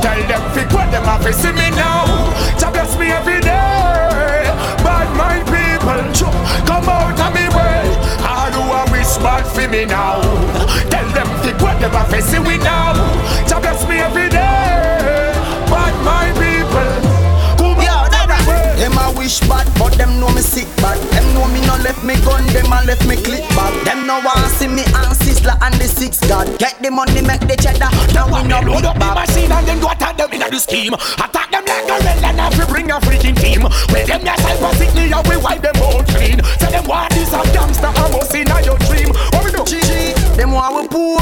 Tell them pick what them have to see me now. Jah bless me every for me now. Tell them pick what them have to see we now. Them bad, but them know me sick bad. Them know me no left me gun, them a left me clip back. Them no want see me and Sizzla and the six god. Get the money, make the cheddar. Now we no Load up the machine and then go attack them in the scheme. Attack them like a real and have to bring a freaking team. With them yourself a sickly and we wipe them all clean. Say them want this a gangster and must in your dream. What we do? GG, them want we poor.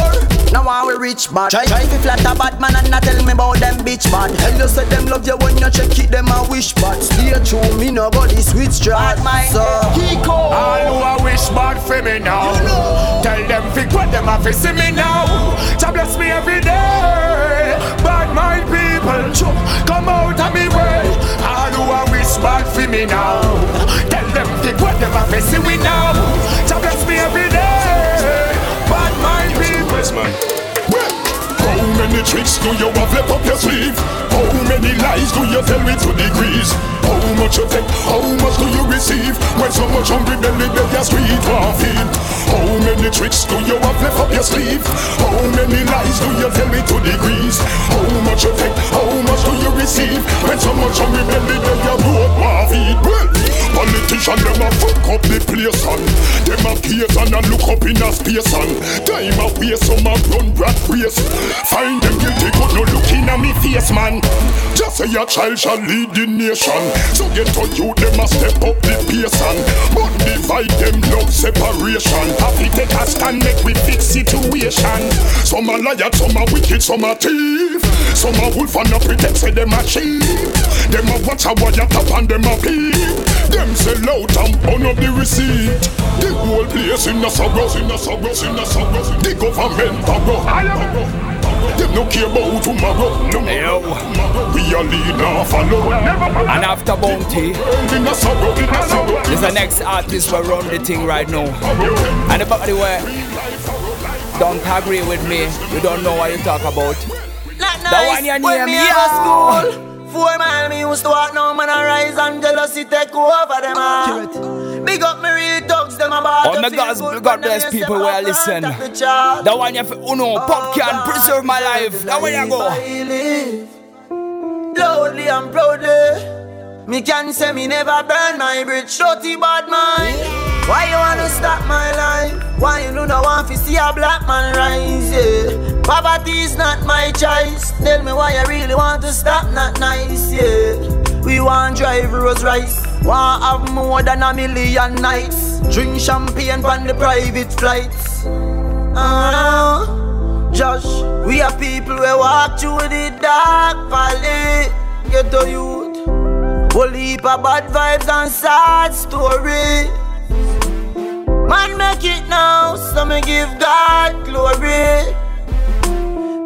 Now want we rich bad. Try, try to flat a bad man and not tell me about them bitch bad. Tell you say them love you when you check it, them a wish bad. Stay true, me no go this switch straight. So, Kiko. All who a wish bad for me now. You know. Tell them pick what them have to see me now. Jah bless me every day. Bad mind people, choo, come out of me way. All who a wish bad for me now. Tell them pick what them have to see me now. Mind people, man. How many tricks do you have left up your sleeve? How many lies do you tell me to degrees? How much you take, how much do you receive? When so much hungry belly beg your street feed? How many tricks do you have left up your sleeve? How many lies do you tell me to degrees? How much you take, how much do you receive? When so much hungry belly beg your road feed? Well, politician them a fuck up the place and them a gaze and a look up in a space and time a waste some a run rat race. Them guilty but no look in a me face man. Just say your child shall lead the nation. So get to you them a step up the pace and but divide them love separation. To take a stand make we fix situation. Some a liar, some a wicked, some a thief. Some a wolf and a pretend say them a sheep. Them a watch a wire top and them a peep. Them sell out and burn up the receipt. The whole place in a sorrow, in a sorrow, in a sorrow. The government borrow. Them no care about tomorrow. No, Yo. we are lead now follow. And after Bounty, In a sorrow, in a sorrow. there's the next artist will run the thing right now. And the body where don't agree with me, you don't know what you talk about. The one you when name, me yeah. a school. Four mile me used to walk now, man I rise and jealousy take over them ah. all. Big up me real dogs, them about Oh my God, God bless people where I listen. That one you have Uno, pop oh, can preserve my life. That way I go. Loudly and proudly. Me can say me never burn my bridge, dirty bad mind. Why you wanna stop my life? Why you don't want to see a black man rise? Yeah. Poverty is not my choice. Tell me why you really want to stop, not nice. Yeah. We want drive Rolls Royce, want have more than a million nights. Drink champagne on the private flights. Uh, Josh, we are people we walk through the dark valley. Get to youth. Whole heap of bad vibes and sad story. Man make it now, so me give God glory.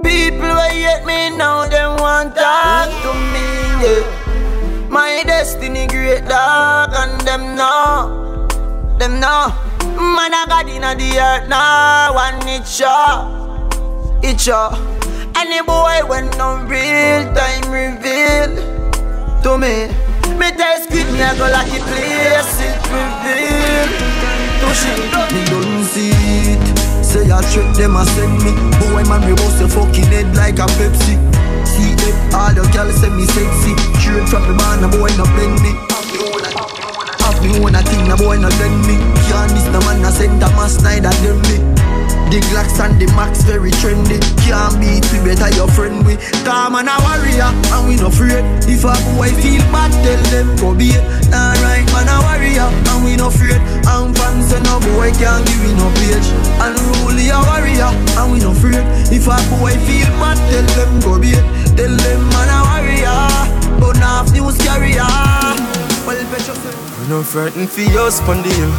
People who hate me now, them want talk to me. Yeah. My destiny great dog, and them know, them know. Man I got inna the earth now, and it sure, it sure. Any boy when no real time reveal to me. Me test quit me, I go like a place it reveal To shit, me don't see it Say I trick them, I send me Boy man, we bust your fucking head like a Pepsi it, all the girls say me sexy Straight from the man, a boy no bend me Have me own a thing, a boy no lend me Can't miss the man, I send a mass I them me the Glocks and the Max very trendy. Can't beat we better your friend we. Time and a warrior and we no afraid. If a boy feel bad, tell them go be it. Nah right man a warrior and we no afraid. And fans say no boy can't give me no page. Unruly a warrior and we no afraid. If a boy feel bad, tell them go be it. Tell them man a warrior, but now news carrier. Well, Petro say. We no frightened for your spondil.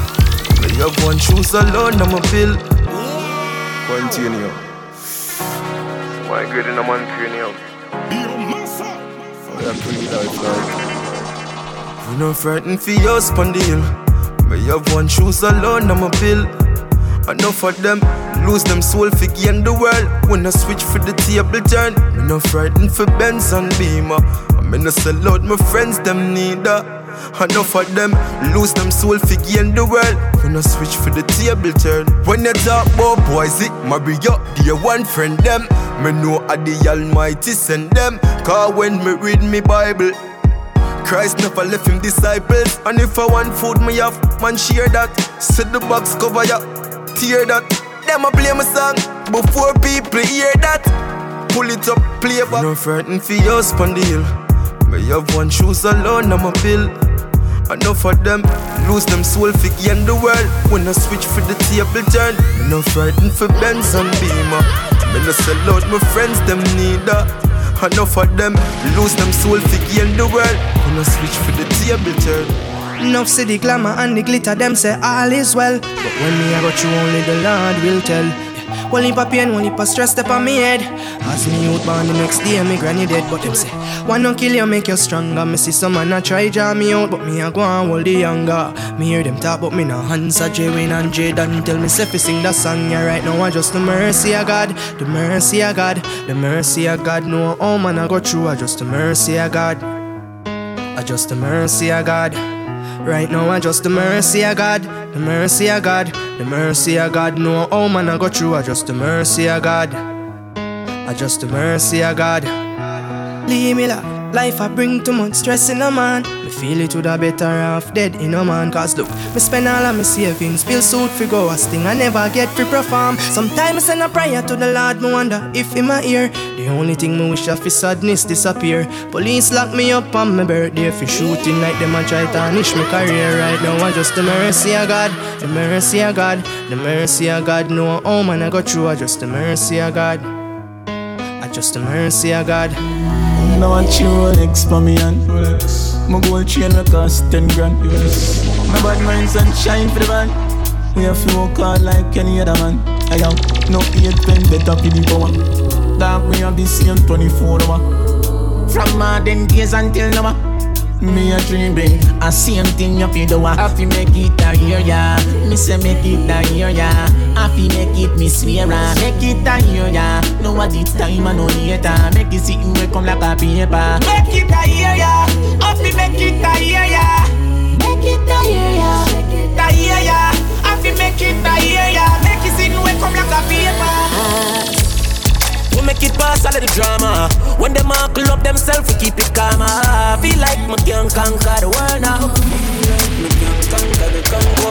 We have one shoes alone, I'm a bill. Continue. My good in a man cranium. We are pretty life like. We no frightened for your spondil. We have one shoes alone, I'm a bill. Enough of them lose them soul for gain the world. When I switch for the table turn, me no frightened for Benz and Beamer. I'm in a sell out my friends, them neither. Enough of them lose them soul for gain the world. When I switch for the table turn. When you talk about boys, it marry up, dear one friend them. Me know a the Almighty send them. Cause when me read me Bible, Christ never left him disciples. And if I want food, me have man share that. Set the box cover ya, tear that. Them a play my song before people hear that. Pull it up, play back. No frightened for your spondil. Me have one shoes alone, I'm a bill. Enough of them lose them soul for gain the world. When I switch for the table turn, me no frightened for Benz and Beamer. Me no sell out my friends, them neither. Enough of them lose them soul for gain the world. When I switch for the table turn. Enough see the glamour and the glitter, them say all is well. But when me I got you, only the Lord will tell. One heap of pain, one heap of stress step on me head. As me out born the next day, me granny dead. But them say, one don't kill you, make you stronger. Me see some man a try draw me out, but me a go and hold the younger. Me hear them talk, but me no answer. J Wayne and J Don tell me say fi sing that song. Yeah, right now I just the mercy of God, the mercy of God, the mercy of God. No, oh man I go through, I just the mercy of God. I just the mercy of God. Right now, I just the mercy of God, the mercy of God, the mercy of God. No, oh man, I go through, I just the mercy of God. I just the mercy of God. Leave me. Life I bring too much stress in a man. Me feel it would a better off dead in a man. Cause look, me spend all of my savings, bill suit fi go a sting. I never get free perform. Sometimes I send a prayer to the Lord, me wonder if in my ear. The only thing me wish of is sadness disappear. Police lock me up on my birthday for shooting like them a try tarnish my career. Right now I just the mercy of God, the mercy of God, the mercy of God. No, oh man, I go through. I just the mercy of God. I just the mercy of God. I want you Rolex for me and My gold chain will cost 10 grand. My bad mind sunshine for the van. We have to work hard like any other man. I am no 8 pen better for the power. Dark we have the same 24 hour. From modern days until now me a dream big, a same thing you fi do. I fi make it a year, yeah. Me say make it a year, yeah. I fi make it me swear, ah. make it a year, yeah. No what the time and no later. Make it sit you come like a paper. Make it a year, yeah. I fi make it a year, yeah. Make Make it the year, yeah. The year, yeah. I feel make it the year, yeah. Make it sin when come like a paper. We make it pass all of the drama. When them all up themselves, we keep it calm. I feel like me can conquer the world now. Me can conquer the Congo.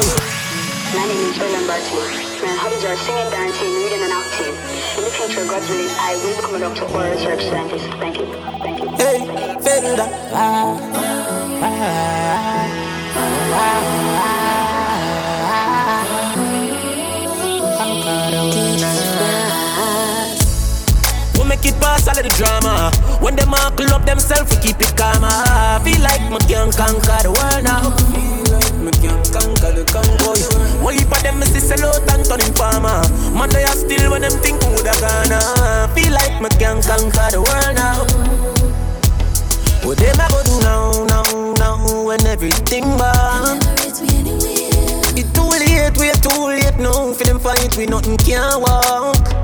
My name is William Barty. My hobbies are singing, dancing, reading, and acting. In the future, God's willing, I will become a doctor or a research scientist. Thank you. Thank you. Hey, Felda. Ah, ah, ah, We make it pass all of the drama. When them all up themselves, we keep it calm. I feel like me can conquer the world now. Me can conquer the Congo. One heap of them me see sell out and turn farmer. Man, they are still when them think who woulda gonna. Feel like me can conquer the world now. What them a go do now, now, now when everything bad? It too late, we too late now. For them fight, we nothing can walk.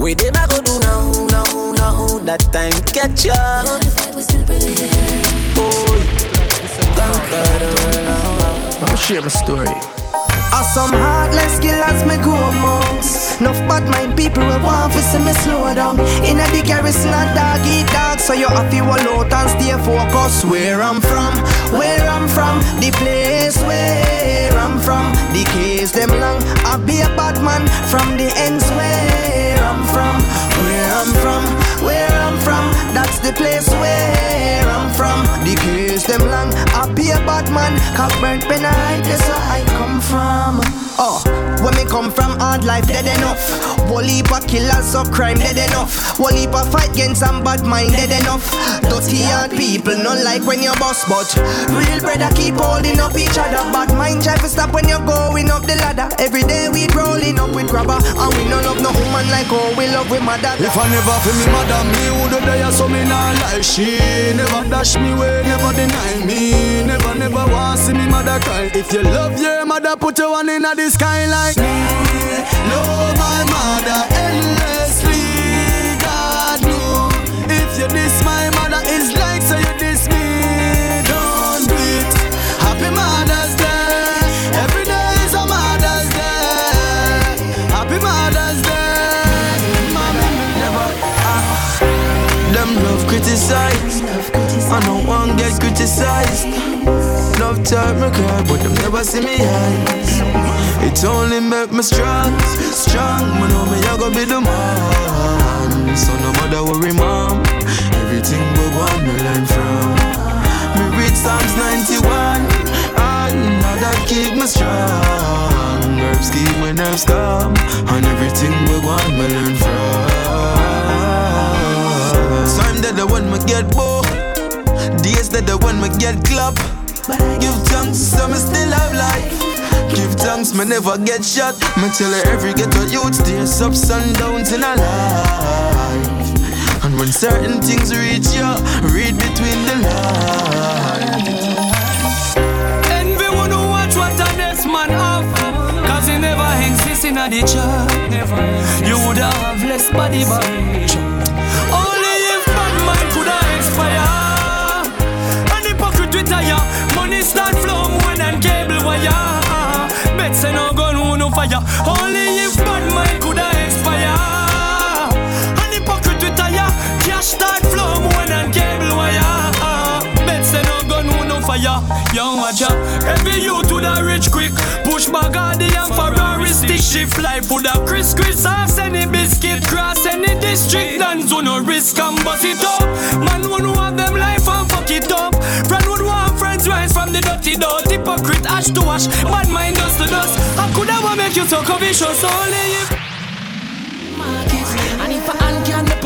What them a go do now, now, now? That time catch up. World now. I'ma share my story. Are some heartless killers me go amongst. Enough bad mind people will want to see me slow down. In a the garrison a dog eat dog So you have to wall out and stay focused. Where I'm from, where I'm from The place where I'm from The case them long. I be a bad man from the ends where I'm from Where I'm from, where I'm from That's the place where I'm from The case them long I be a bad man Cock burnt pen I where I come from Oh, when me come from hard life, dead enough. Whole heap of killers of crime, dead enough. Whole heap of fight against some bad mind, dead enough. Dirty hard people, not like when you're boss, but real brother keep holding up each other. Bad mind try to stop when you're going up the ladder. Every day we rolling up with grabber, and we no love no woman like how we love with mother. If I never feel me mother, me would die so me not like she. Never dash me way, never deny me. Never, never want see me mother cry. If you love your mother, put your one in the sky like me. Love my mother endlessly God know. If you diss I don't want get criticized. Love time me cry, but them never see me eyes. It only make me strong, strong. Me know me I go be the man. So no matter worry, mom. Everything we want me learn from. Me read Psalms 91, and now that keep me strong. Herbs keep my nerves calm, and everything we want me learn from. That the one me get bored. Days that the one me get clap. Give thanks, so me still have life. Give thanks, me never get shot. Me tell her every ghetto youth stays up sundowns in a life. And when certain things reach you, read between the lines. Envy wanna watch what a next man have Cause he never exist in a the church You woulda have less body but start flow more than cable wire. Bet say no gun no fire. Only if bad man fire Young watch out. Every youth to the rich quick Push the young Ferrari stick shift life Would a Chris Chris ass any biscuit Cross any district Dance on no risk and bust it up. Man would have them life and fuck it up. Friend would want friends rise from the dirty door Hypocrite ash to ash. Bad mind dust to dust. I could ever make you so covetous? Only if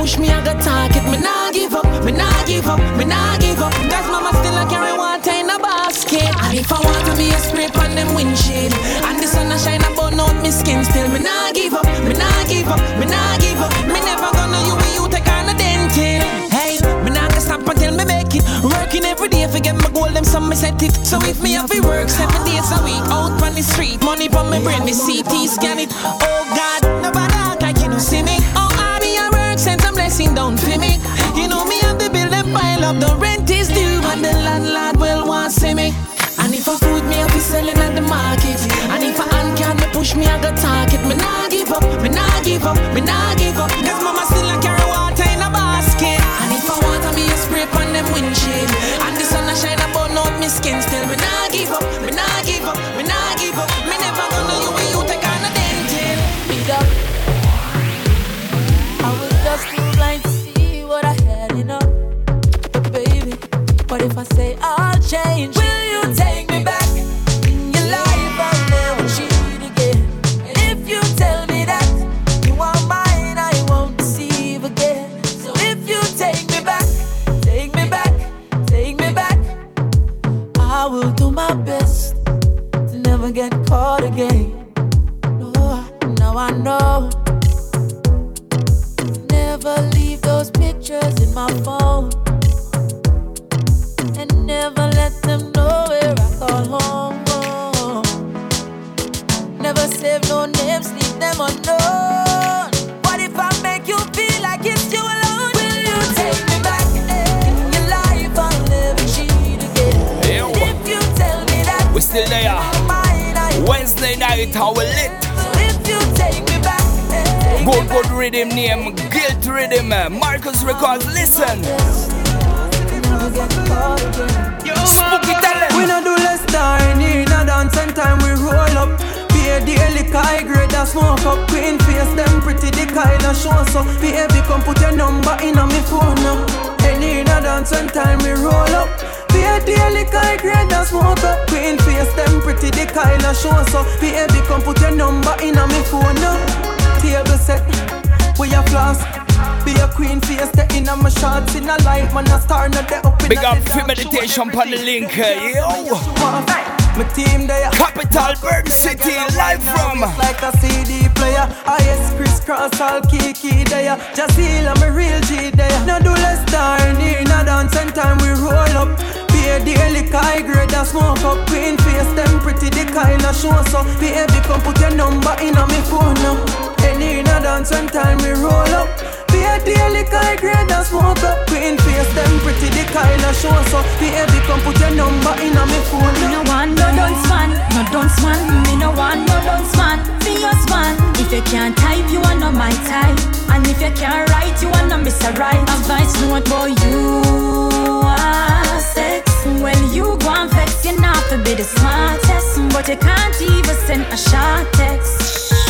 push me, I got target. Me nah give up, me nah give up, me nah give up. Cause mama still a carry water in a basket. And if I want to be a spray on them windshield, and the sun a shine about out me skin, still me nah give up, me nah give up, me nah give up. Me never gonna you when you take on a dented. Hey, me nah gonna stop until me make it. Working every day for get my goal, them some me set it. So if me have to work seven days a week, out on the street, money from my brain, me CT scan it. Oh God, nobody like you don't see me. I be blessing down for me. You know me have the bill and pile up, the rent is due, and the landlord will want see me. And if I food me up selling at the market. And if a hand can me push me, I got target. Me nah give up, me nah give up, me nah give up. Cause mama still a carry water in a basket. And if I want me a spray on them windshield. And the sun a shine about out me skin. Still me nah give up, me nah baby, what if I say I'll change? Will you take me back your life? I'll again. And if you tell me that you are mine, I won't deceive again. So if you take me back, take me back, take me back, I will do my best to never get caught again. No, now I know. Pictures in my phone. And never let them know where I call home. Oh. Never save no names, leave them unknown. What if I make you feel like it's you alone? Will you take me back in your life? I'll never cheat again. Yo. If you tell me that We still there. Wednesday night, how we lit. Good, good rhythm name, Guilt Rhythm. Eh, Marcus Records, listen. Spooky talent. We no do less time in a and time we roll up. Pay daily high grade a smoke up. Queen face them pretty the kind of show so. Baby come put your number in on me phone now. Any in a dance and time we roll up. Pay daily high grade a smoke up. Queen face them pretty the kind of show so. Baby come put your number in on me phone now. Table set, we a floss. Be a queen face, the in my shots in a light, man. A star, not the up in Big up free meditation on the link. uh, Yo. My team there. Capital Bird City, live from. Like a CD player. IS crisscross, all kiki there. Just heal, I'm a real G there. No do less time, in a dance and time we roll up. Pay daily high grade a smoke up. Queen face, them pretty the kind of show so. Baby, come put your number in on me phone now. Any in a dance and time we roll up. Pay daily high grade a smoke up. Queen face, them pretty the kind of show so. Baby, come put your number in on me phone Me no want no dunce man, no dunce man. Me no want no dunce man, fierce man. If you can't type, you are not my type. And if you can't write, you are not Mr. Right. Advice note boy, you are sex. Well, you go and vex, you not be the smartest, but you can't even send a short text.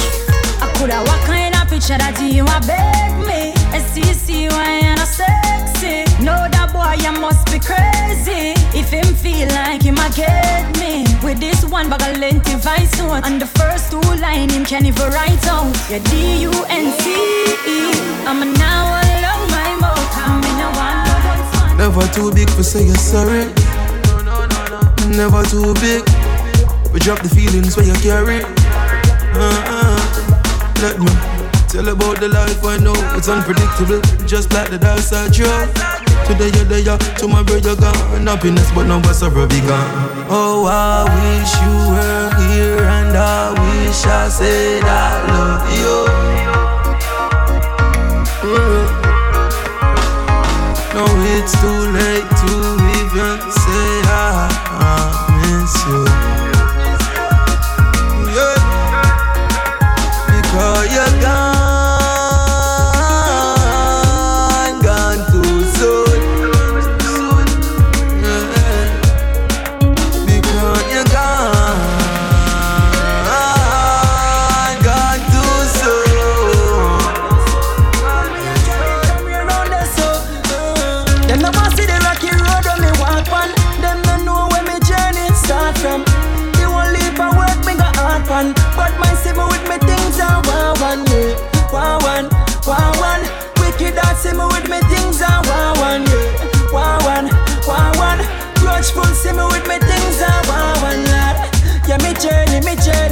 Coulda what kind of picture that you a beg me. SCC, why you not sexy? No, that boy, you must be crazy. If him feel like him, a get me. With this one bag of lengthy vice note. And the first two line, him can even write out. Yeah, D-U-N-C-E. I'm a now alone my mouth. I'm in a one. Never too big for say you're sorry. Never too big. We drop the feelings when you carry. Uh-uh. Let me tell about the life I know. It's unpredictable, just like the dark side drug. Today you're there, tomorrow you're gone. Happiness, but no what's ever be gone. Oh, I wish you were here, and I wish I said I love you. Mm. No, it's too late to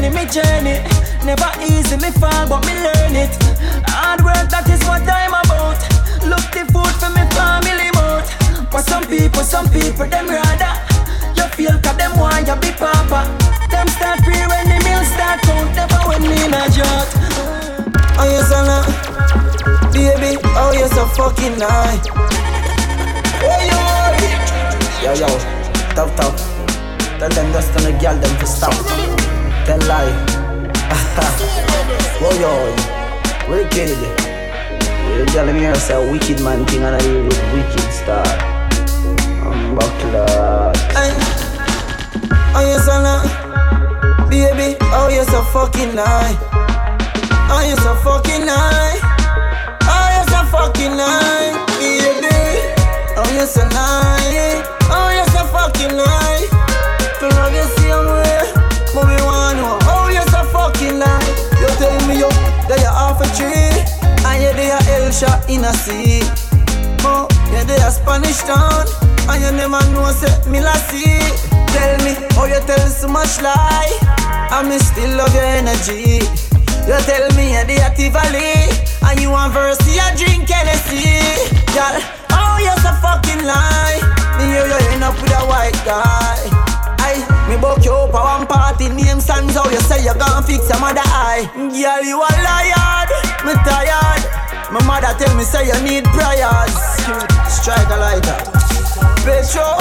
journey, me journey. Never easy, me fall, but me learn it. Hard work, that is what I'm about. Look the food for me family mouth. But some people, some people, them rather. You feel cause them want you be papa. Them start free when the meal start count, never when me in a drought. Oh, so now, baby, oh, you're so fucking nice. Oh, you are. Yo, yo, tough, tough. Tell them just on the girl them to stop. Tell lie. Whoa yo, wicked. You tell me here say wicked man thing and I hear with wicked star. I'm buckler. Oh yes, I Baby, oh yes, a fucking lie. Oh yes, a fucking lie. Oh yes, a fucking lie. Baby, oh yes, a lie. Oh yes, a fucking lie. In a sea. Oh, you're there Spanish town, and you never know say me la. Tell me how you tell so much lie. And me still love your energy. You tell me you're the Valley And you want verse, you drink Hennessy. Girl, oh you're so fucking lie. Me hear you end up with a white guy. I, me book you up a one party. Name stands out, you say you gon' fix your mother eye. Girl, you a liar, me tired My mother tell me say you need prayers. Strike a lighter. Petro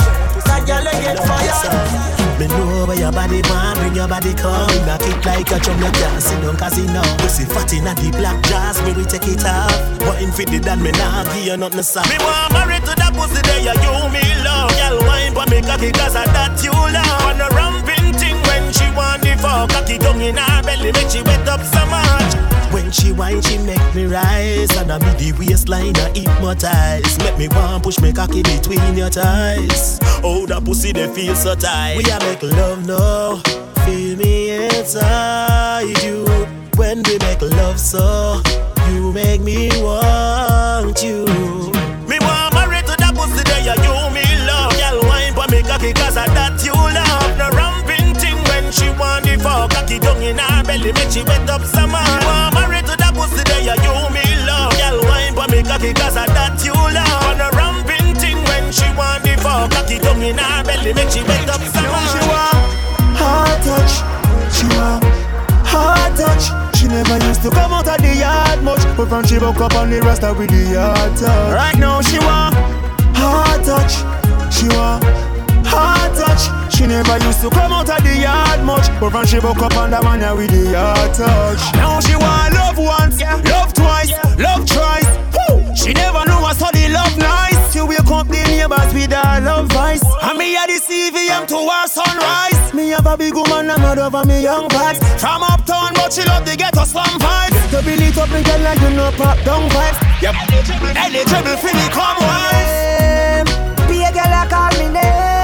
that girl get fired. me know where your body want, bring your body come. Knock it like a drum, you can't sit down casino Pussy fat in a deep black jazz, me we take it off. Wine fit it and me nah give you nothing soft Me want married to that pussy there, you me love. Girl wine but me cocky cause of that you love. On a ramping thing when she want the fuck Cocky down in her belly, make she wet up so much when she whine, she make me rise. And I me the waistline I hypnotize. Make me want push me cocky between your thighs. Oh, that pussy they feel so tight. We a make love now Feel me inside you. When we make love so You make me want you. Me want married to that pussy there You me love. Girl wine for me cocky cause of that you love. No ramping thing when she want the fuck Cocky down in her belly make she wet up summer. Me want married to that pussy there You me love. Girl wine for me cocky cause of that you love. No ramping thing when she want the fuck Cocky down in her belly make she wet up summer She want hard touch. She want hard touch. She never used to come out of the yard much. But from she woke up on the rasta with the hard touch. Right now she want hard touch. She want hard touch She never used to come out of the yard much. But from she woke up on the man with the hard touch. Now she want love once, love twice, love thrice. Woo! She never know I the love nice. She wake up the neighbors with her love vice And me a the CVM to her sunrise. Me have a big woman and mad over me young vibes From uptown but she love the ghetto slum vibes. To build it up me girl like you know pop down vibes. Yep, eligible for me come wise Be a girl I call me name. Me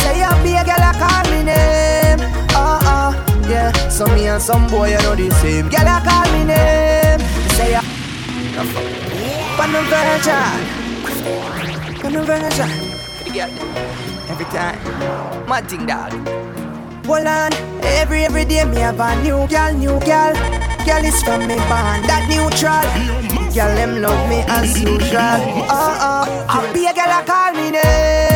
say I'm be a girl I call me name. Oh oh yeah. So me and some boy you know the same. Girl I call me name. Me say I'm Pan virgin Pan virgin Every time. Mad thing dog. Hold on. Every every day me have a new girl New girl. Girl is from me band That neutral. Girl them love me as usual. Oh oh I be a girl I call me name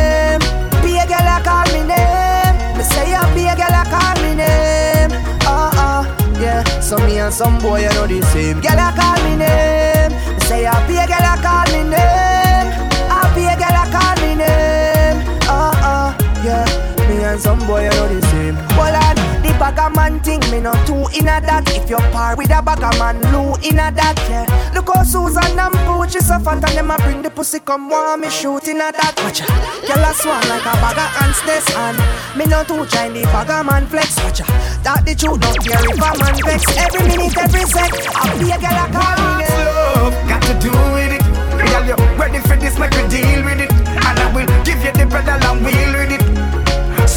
and some boy you know the same. Girl I call me name. Me say I be girl I call me name. I be girl I call me name. Oh oh yeah. Me and some boy you know the same Hold on the bag man thing me not too in a that If you're par with a bag man Lou in a that yeah. Look how Susan and Poochie so fat And them a bring the pussy come want me shoot in a that Watch out. Girl a swan like a bag of ants this and Me not too join the bag man flex. Watcha, That the truth don't care if a man vex. Every minute every sec I be a girl a call me love got to do with it. Girl, you ready for this? Make we deal with it, and I will give you the pedal and wheel with it.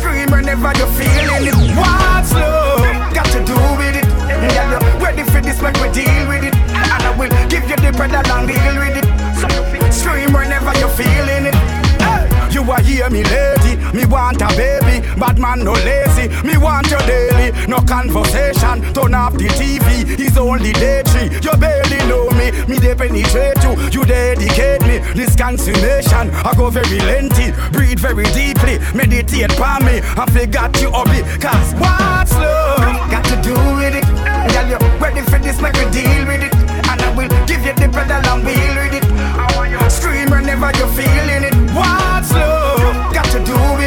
Scream whenever you're feeling it. What's love got to do with it? Girl, you ready for this? Make we deal with it, and I will give you the pedal and wheel with it. Scream whenever you're feeling it. Hey, You are here, me lady. Me want a baby, bad man no lazy. Me want your daily, no conversation. Turn off the TV, it's only day three. You barely know me, me they penetrate you. You dedicate me, this consummation. I go very lengthy, breathe very deeply, meditate for me. I forgot you it, cause what's love got to do with it? Girl, you ready for this? Make we deal with it, and I will give you the pedal and wheel with it. Scream whenever you're feeling it. What's love got to do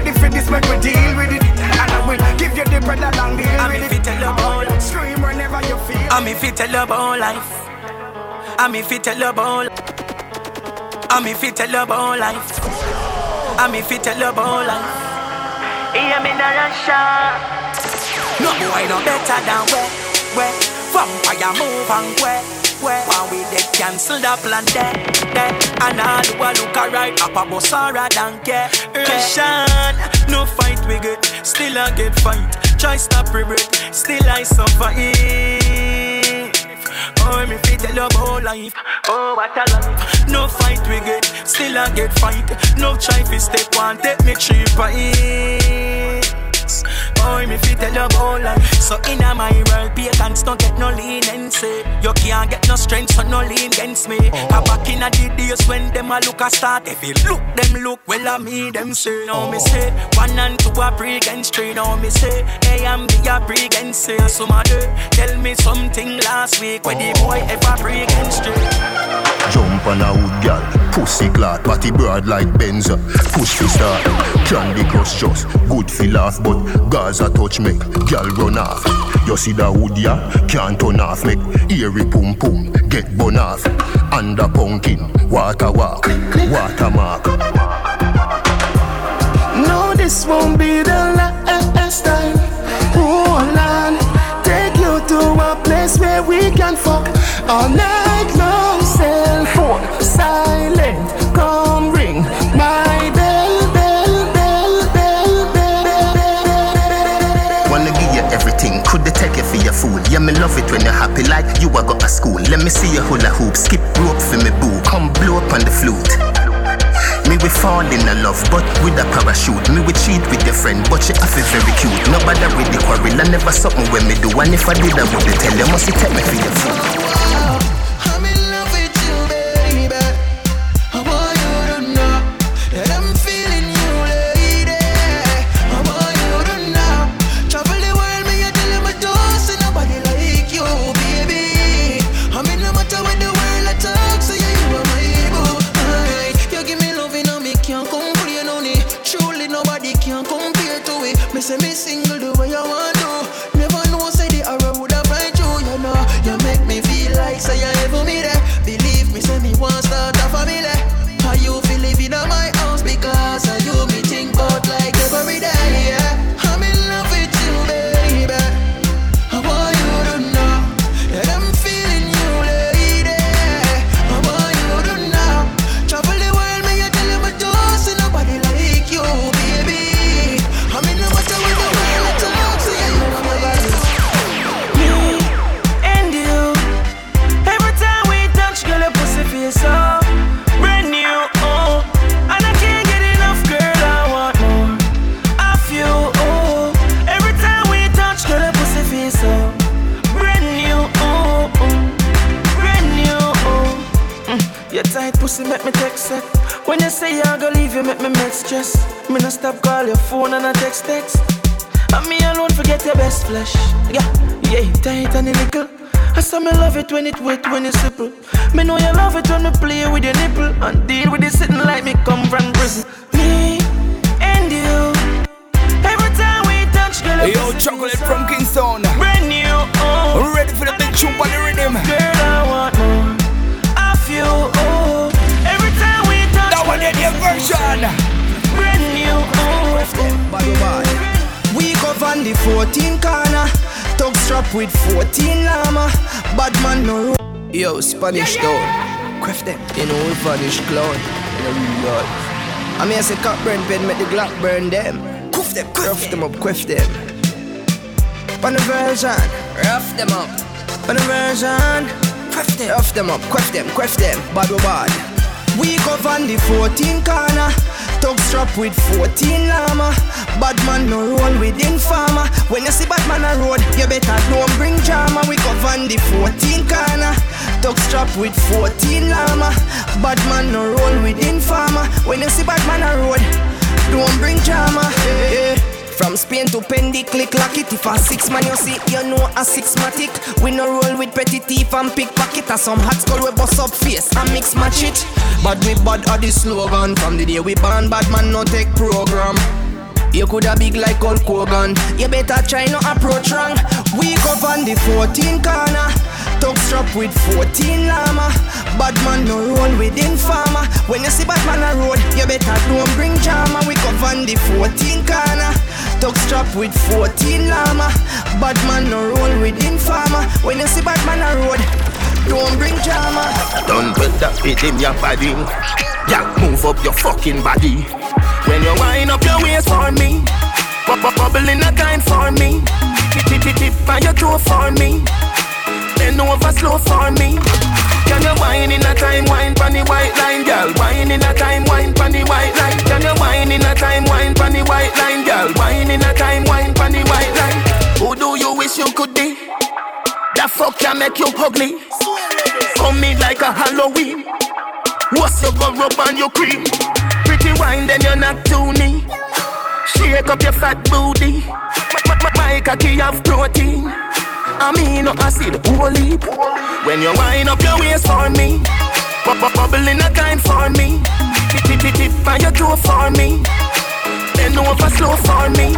Ready for this, make me deal with it. And I will give you the bread and deal I'm if it. Tell about Scream whenever you feel. I'm if you tell about life. I'm if you tell about. I'm if you tell about life. I'm if you tell about life. Yeah, me not a shot. No boy no better than where, where. Vampire move and where where. When we dead cancel the plan there. And all who a look alright up a bus alright than care. Russian, no fight we get, still I get fight. Try stop regret, still I suffer. Oh, me fit tell you about life. Oh, what a life. No fight we get, still I get fight. No try fi step one, take me cheaper Oh, me fit tell you about life. So in a my world, pagans don't get no lean and leniency. You can't get no strength, so no lean against me. Oh. back in a the days when them a look a start, if you look them look well I me them say. Now oh. me say one and two a pre against three. Now me say hey I'm be a pre against say. Somebody tell me something last week where the oh. boy ever pre against three. Jump on a wood gal, pussy clot, party broad like Benza. Push fi start, candy crush just good fi laugh, but Gaza touch me, gal run off. You see the wood ya, can't turn off, make eerie pum pum, get bun off. Under pumpkin, water walk, water mark. No, this won't be the last time. Hold on, take you to a place where we can fuck all night long. Cell phone silent, Yeah, me love it when you're happy like you are got a school. Let me see your hula hoop, skip rope for me boo, come blow up on the flute. Me we fall in a love, but with a parachute. Me we cheat with your friend, but she have very cute. Nobody the quarrel, I never something when me do. And if I did, I would tell you, must you take me for your fool. Text text. And me alone forget your best flesh. Yeah, yeah, tight and a little. I saw me love it when it wet, when it simple. Me know you love it when me play with your nipple and deal with it sitting like me come from prison. Me and you. Every time we touch, girl, Hey, yo, chocolate from Kingston. brand new. Oh, Ready for the big tune on the rhythm. girl, on the 14 corner, tug strap with 14 llama. Bad man no. Yo, Spanish town, craft them. You know we vanish clown. You know we lord. I mean I say cock burn pen, make the Glock burn them. Cuff them, cuff them up, cuff them. On the version, rough them up. On the version, cuff them, rough them up, cuff them, cuff them. Bad bad. We go on the 14 corner. Tug strap with 14 llama. Bad man no roll with informer. When you see bad man a road, you better don't bring drama. We on the 14 corner. Tug strap with 14 llama. Bad man no roll with informer. When you see bad man a road, don't bring drama. Yeah. From Spain to Pendy, click lock it. If a six man you see, you know a six matic. We no roll with petty thief and pickpocket. And some hot skull we bust up face and mix match it. But we bad are the slogan from the day we ban bad man no take program. You coulda big like Hulk Hogan. You better try not approach wrong. We up on the 14 corner. Talk strap with 14 llama. Bad man no roll with informer. When you see bad man a road, you better don't bring drama. We up on the 14 corner. Talk strap with 14 llama. Bad man no roll with informer. When you see bad man a road, don't bring drama. Done with that with him, your body. Yeah, move up your fucking body. When you wind up your for me, bub- bub- bubble in a time for me. Tip tip tip on your toe for me. Bend over slow for me. Can you wine in a time, wine the white line, girl? Wine in a time, wine the white line. Can you wine in a time, wine the white line, girl? Wine in a time, wine the white line. Who do you wish you could be? That fuck can make you ugly. Come me like a Halloween. What's your go rub on your cream? Pretty wine, then you're not knee. Shake up your fat booty. My, cocky have protein. I mean, no acid, holy. When you wind up your waist for me, bu- bu- bubble in a kind for me. Tip tip tip tip your toe for me. Bend over slow for me.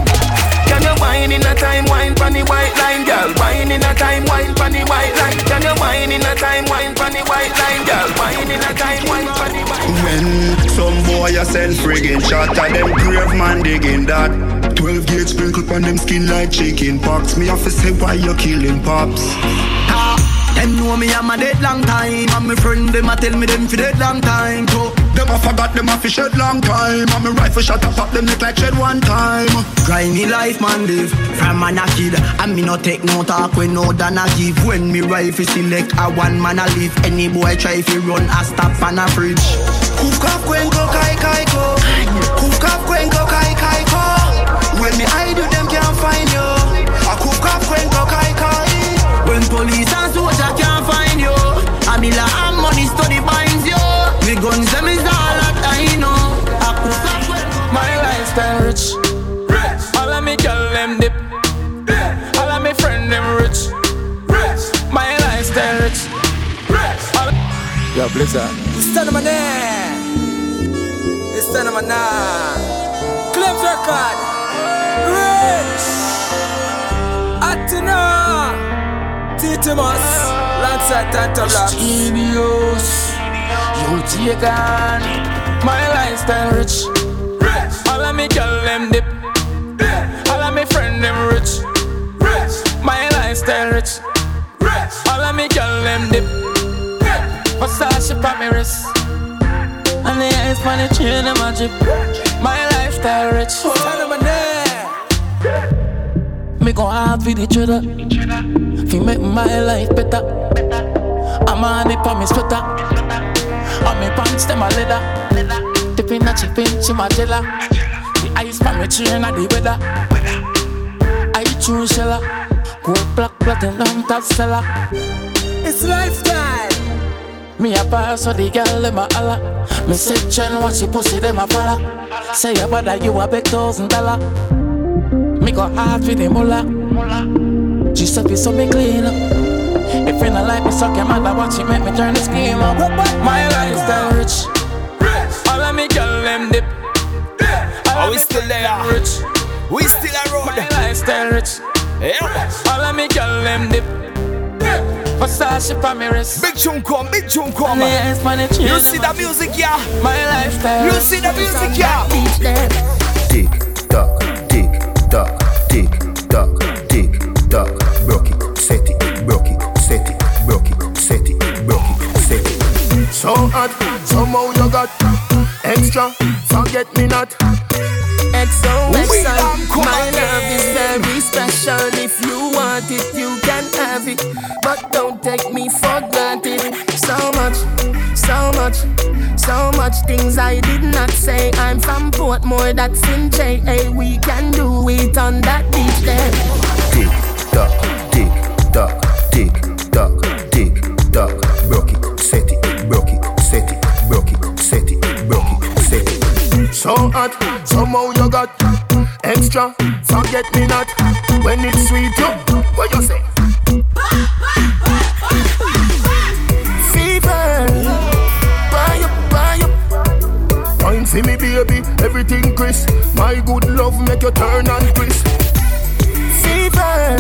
Can you wine in a time, wine the white line, girl? Wine in a time, wine the white line. Can you wine in a time, wine the white line, girl? Wine in a time, wine the white When some boy a send friggin' shot at them grave man digging that 12 gauge sprinkle on them skin like chicken pox Me have to say why you killing pops them know me I'm a dead long time. And my friend them a tell me them for dead long time. Too Them a forgot them a fi shed long time. And me rifle shot up pop them neck like shed one time. Grimy life man live From man a kid. And me no take no talk when no than a give. When me rifle select a one man a live Any boy try fi run a stop and a fridge. Kuf kaf kwen go kai kai ko. Kuf kaf kwen go kai kai ko. When me hide you them can't find you. A kuf kaf kwen go kai kai. When police me girl them. All of me friend them rich. My lifestyle rich. All Yo, Blizzard. It's time of my name. It's time of my name. Claims record. Rich. Atina. Titimus. Alongside Tanto Blacks. Genius. You take on. My lifestyle rich. All of me girl them dip. Them rich. Rich. My lifestyle rich. All of me girl them dip. Versace pa me wrist. And the eyes on the chain them a drip. My lifestyle rich. Tell them a name. Me go hard for the cheddar. Fi make my life better. I'm on it for me sweater. On me pants them a leather. Dipping a chip in my jella. The ice pa me chain a the weather. I true sheller. Gold black platinum top seller. It's lifestyle. Me a pass so the girl them a holla. Me say Chen watch she pussy them a follow. Say your brother you a big thousand dollar. Me go hard for the mullah. She said fi so me clean up. If you not like me suck your mother, watch you make me turn the scheme up. My lifestyle rich. All of me girl them dip. Are we still there? Rich. We still a road. My lifestyle rich. Yeah. All of me girl them dip. Versace pa me wrist. Big tune come, big tune come. And the eyes on You see the music, yeah? My lifestyle. You see the music, yeah? Tick tock, tick tock, tick tock, tick tock. Broke it, set it, broke it, set it, broke it, set it, broke it, set it. So hot, somehow you got extra. Forget me not. XOXO, my love is very special. If you want it, you can have it. But don't take me for granted. So much, so much, so much things I did not say. I'm from Portmore, that's in JA. We can do it on that beach there. Tick tock, tick tock, So hot, somehow you got extra. Forget me not. When it's sweet, you what you say? Fever, buy up, buy up. Wine for me, baby. everything crisp. My good love make you turn and crisp. Fever,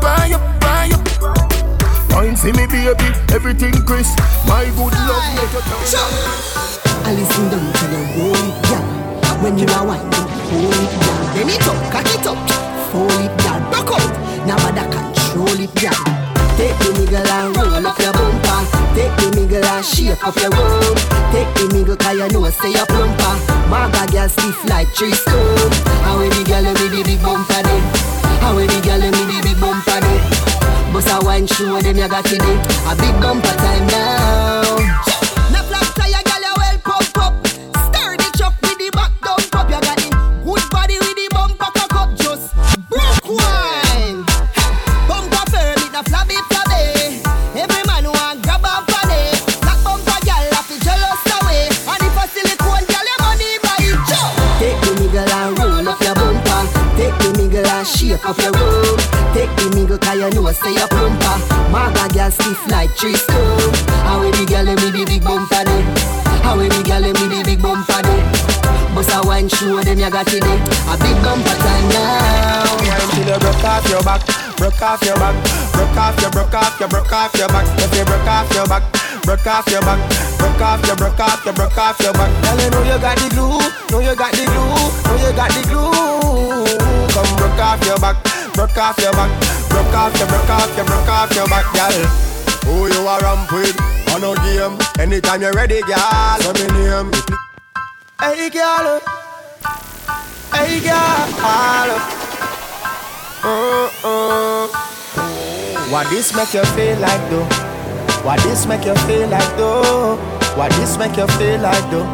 buy up, buy up. Wine see me baby, everything crisp. My good love make you turn. I listen down to the roll it down. When you are whining, hold it down. Then it up, cock it up, fold it down. Back out, now bother control it down. Take the nigga and roll up your bumper. Take the nigga and shake up your room. Take the nigga cause you know say you plumper. Maga girl stiff like tree stone. How we the girl with the big bumper then? How we the girl with the big bumper then? Bust a wine show them you got it A big bumper time. Now shake up your room. Take the nigga cause you know say you plumper. Maga girl stiff like tree stone. How we the girl with the big bumper day? How we the girl with the big bumper day? Bust a wine show them you got it A big bumper time now. Wine you broke off your back, broke off your back, broke off your, broke off your, broke off your back. If you broke off your back, broke off your back, broke off your, broke off your, broke off your back. Girl, you know you got the glue, know you got the glue, know you got the glue. Come broke off your back, broke off your back, broke off your, broke off your, broke off your back, girl. Who you are ramp with? On no game. Anytime you're ready, girl. So me name. Hey, girl. Hey, girl. Uh-uh. What this make you feel like though? What this make you feel like though? What this make you feel like though?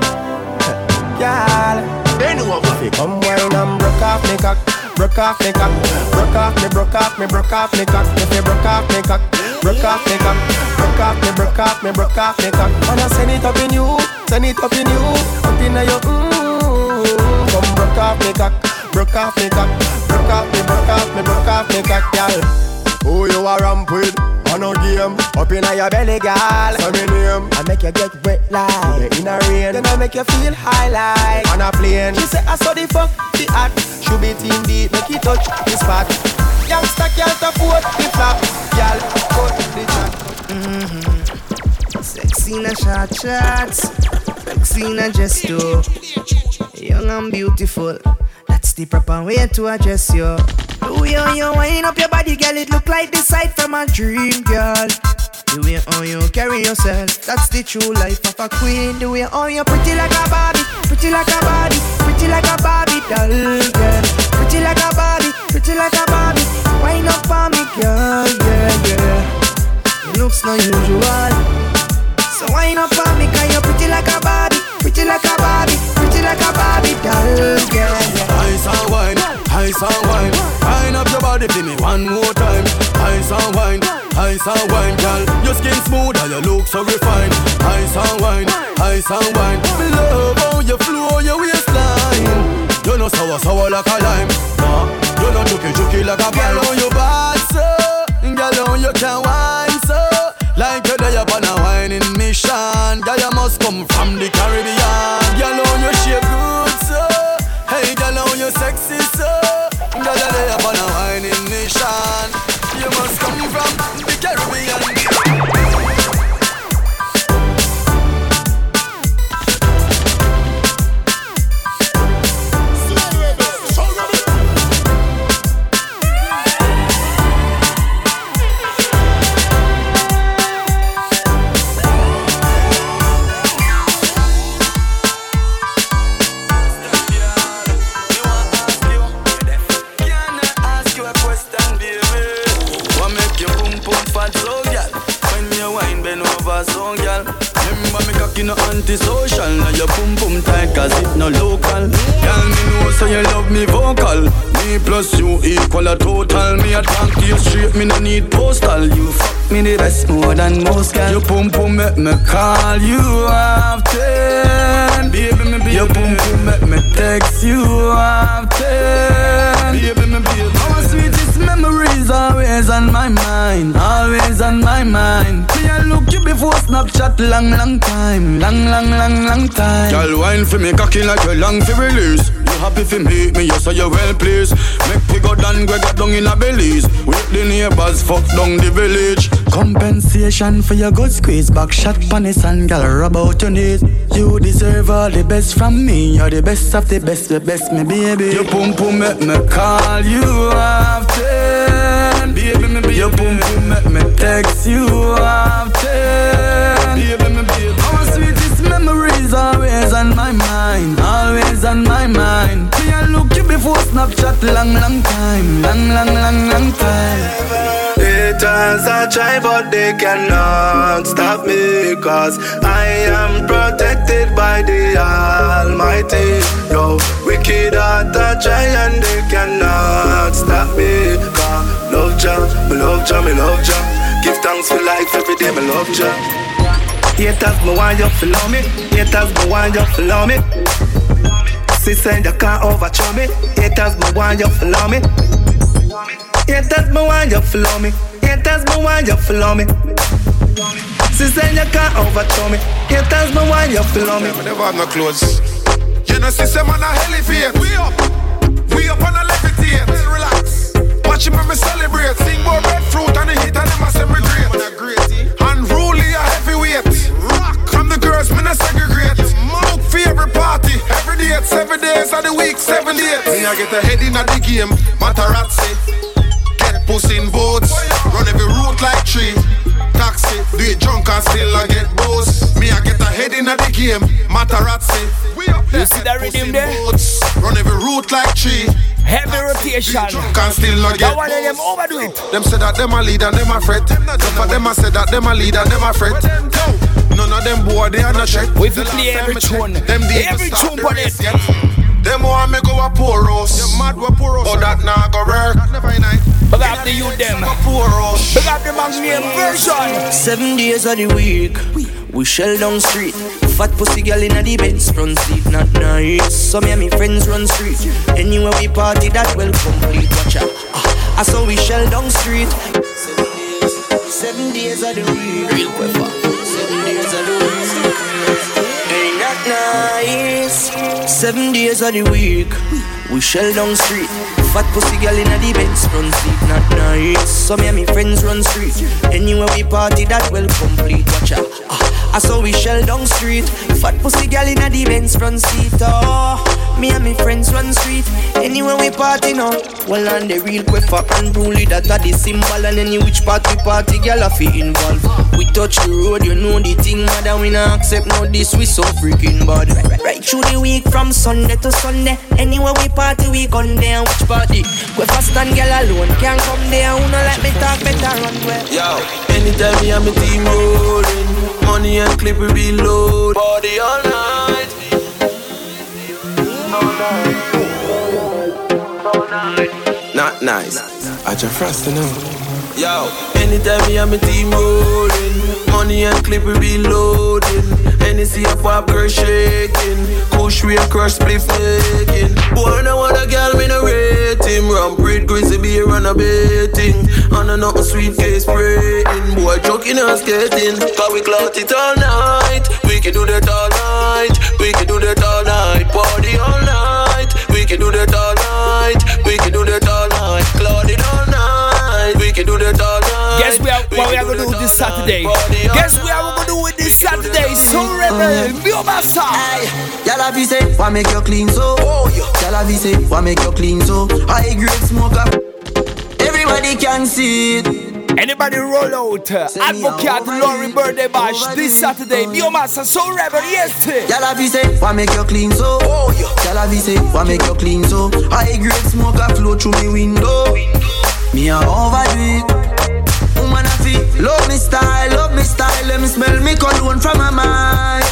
Girl, bend over. If you come wine and broke off me cock, broke off me cock, broke off me, broke off me, broke off me cock. If you broke off me cock, broke off me cock, broke off me, broke off me, broke off me cock. I send it up in you, send it up in you, up in your mm. Come broke off me cock, broke off me cock, broke off me, broke off me, broke off me cock, girl. Who you a ramp with? On no game, up in your belly, girl. So me name, I make you get wet like in a rain. Then I make you feel high like on a plane. She say I saw the fuck the hot, should be team deep, make it touch the spot. Youngster can't afford the flap, girl. Cut the chat. Mm-hmm. Sexy in a short shots, sexy in a gesto. Young and beautiful, that's the proper way to address you. The way how you wind up your body, girl, it look like the sight from a dream, girl. The way how you carry yourself, that's the true life of a queen. The way how you pretty like a Barbie, pretty like a Barbie, pretty like a Barbie doll, girl. Pretty like a Barbie, pretty like a Barbie. Wind up on me, girl, yeah, yeah. It looks not usual. So wind up on me, cause you're pretty like a Barbie, pretty like a Barbie, pretty like a Barbie doll, girl. Ice and wine, ice and wine. Wind up your body for me one more time. Ice and wine, ice and wine, girl. Your skin smooth and you look so refined. Ice and wine, ice and wine. Me love how you flow your waistline. You know sour sour like a lime. Nah, you know juky juky like a girl on your bad so. Girl on you can wine so. Like you're there upon a whining mission. Girl you must come from the Caribbean. Girl Cocky no antisocial. Now your boom boom tight 'cause it no local. Girl, me know so you love me vocal. Me plus you equal a total. Me a talk to you straight. Me no need postal. You fuck me the best more than most, girl. Your boom boom make me call you often. Baby, me baby. Your boom boom make me text you often. Baby, me baby. Memories always on my mind, always on my mind. Me I look you before Snapchat long, long time. Long, long, long, long time. Girl, wine for me, cocky like you long for release. You happy for me, me, yes, so you well pleased. Make me go down, Greg got down in a Belize. With the neighbors, fuck down the village. Compensation for your good squeeze. Back shot, panis and girl, rub out your knees. You deserve all the best from me. You're the best of the best, the best, me baby. Your pum pum make me call you often. Baby, me baby. Your pum pum make me text you often. Before Snapchat, long, long time, long, long, long, long time. Haters I try but they cannot stop me Cause I am protected by the Almighty. Yo, wicked heart I try and they cannot stop me. Cause love Jah, me love Jah, me love Jah Give thanks for life every day, me love Jah Haters, me want you to love me. Haters, me want you to love me Sister, you can't overthrow me Haters, me want you to love me Haters, me want you to love me Haters, me want you to love me Sister, you can't overthrow me Haters, me want you to love me Me never have no clothes. You know, system on a elevate. We up, we up on a levitate. Relax. Watch me, me celebrate. Sing more breadfruit and the heat and them a celebrate. Unruly a heavyweight. Rock. From the girls, me not segregate. Seven days of the week, seven days. Me I get ahead in the game. Matarazzi. Get pussy in boats. Run every route like tree. Taxi. Do it drunk and still I get boss. Me I get ahead in the game. Matarazzi. You see that rhythm there? Boats. Run every route like tree. Heavy rotation. Can still not That get one of them overdo it. Them say that them a lead and them a fret. Some of them a say that them a lead and them a fret. None of them boy they are not check. We fi play every tune. Them they Every tune the for it. Yet. Them want me go a poor roast. Them mad we poor roast. But that nah go work. Never night. Big up the youth them. Poor roast. Big up the Magnum version. Seven days of the week, we shell down street. Fat pussy girl in the Benz front seat, not nice. So me and me friends run street. Anywhere we party, that well complete. Watch out. Ah, I saw we shell down street. Seven days of the week, real quick. That nice? Seven days of the week, we shell down street. Fat pussy girl in the Benz front seat, not nice. So me and me friends run street. Anywhere we party, that well complete. Watch out. Ah, I saw we shell down street. Fat pussy girl in the Benz front seat. Oh, me and me friends run street. Anywhere we party now. Well, on the real quick for unruly, that are the symbol. And any which party party, girl, I feel involved. We touch the road, you know the thing, madam. We not accept no this, we so freaking bad. Right, right through the week from Sunday to Sunday. Anywhere we party, we gun there. Which party? We fast and girl alone can't come there. Who no let me talk better run well. Yo, anytime me and my team rolling, money and clip we be load. Body all night. Not nice. I just frost you know. Yo, anytime me and my team rolling, money and clip we be loading. Hennessy a pop girl shaking, push we a crush spliff making. Boy, no other girl me no rate him. Breed grizzly beer and a baiting, and a nothing sweetcase spraying. Boy, joking and skating, cause we clout it all night. We can do that all night. We can do that all night. Party all night. We can do that all night. Saturday. Guess what we are gonna do it this Saturday. So rebel, be my side. Y'all have say, why make you clean so? Oh, Y'all have say, why make you clean so? High grade smoker. Everybody can see it. Anybody roll out? uh, Advocate Laurie birthday bash this Saturday. Be side. So rebel, yes. Y'all have say, why make you clean so? Oh, Y'all have say, why make you clean so? High grade smoker flow through me window. Me a overdo it. Love me style, love me style. Let me smell me cologne from my mind.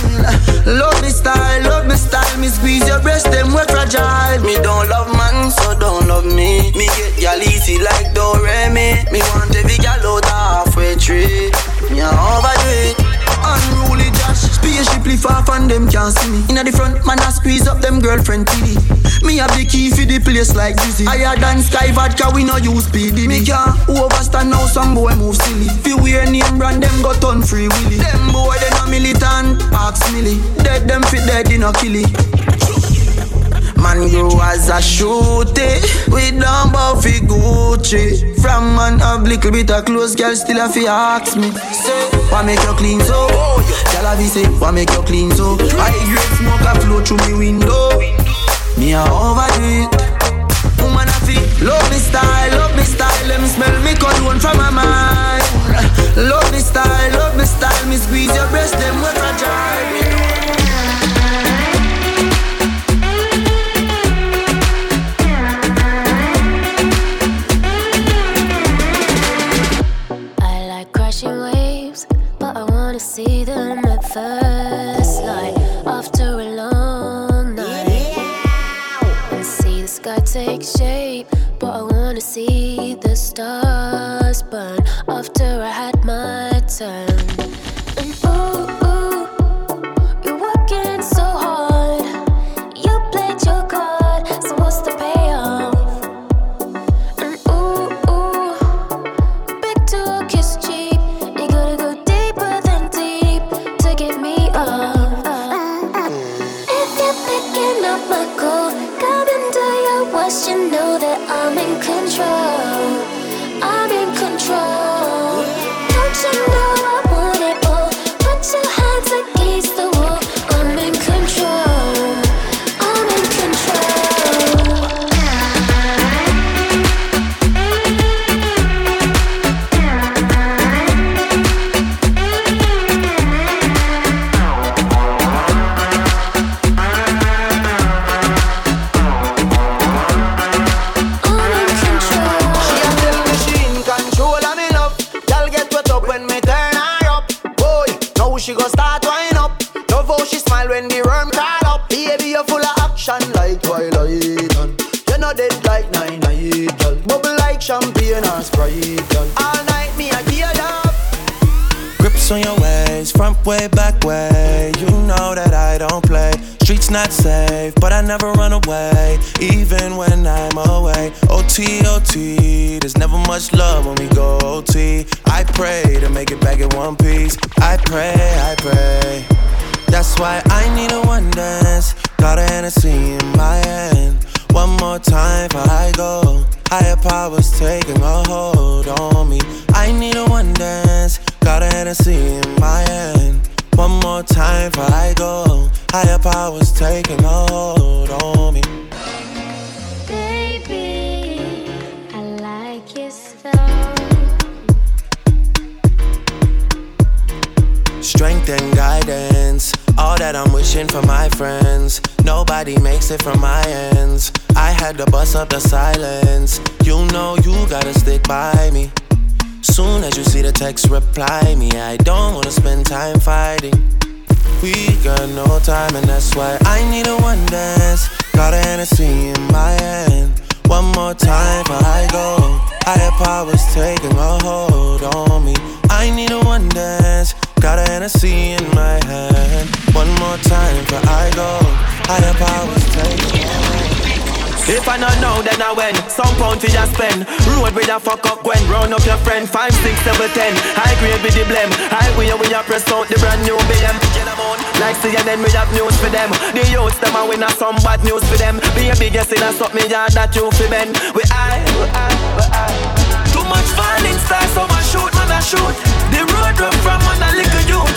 Love me style, love me style. Me squeeze your breast, them we fragile. Me don't love man, so don't love me. Me get y'all easy like Doremi. Me want every gal out halfway tree. Me a overdo it. Unruly Josh, spaceship lift off one them can't see me. Inna the front, man, I squeeze up them girlfriend TD. Me have the key for the place like Dizzy. Higher than Sky Vodka, we no use PD. Me can't overstand now, some boy move silly. Fi wear name brand, them got on free willy. Them boy, they no militant, ask milly. Dead them fit dead, they no kill it. Man grow as a shooty. We don't bow fi Gucci. From man have little bit of clothes Girl still a fi ask me. Say, why make you clean so? Girl a fi say, why make you clean so? I grade smoke a flow through me window. Me a overdo it. Woman a fi love me style, love me style. Let me smell me cologne from my mind. Love me style, love me style. Me squeeze your breast, them what fragile first some bad news for them. Be a biggest in a something yard that you fi bend. We I, we I, we I. Too much falling stars, so I shoot, man, I shoot. The road run from on a little youth.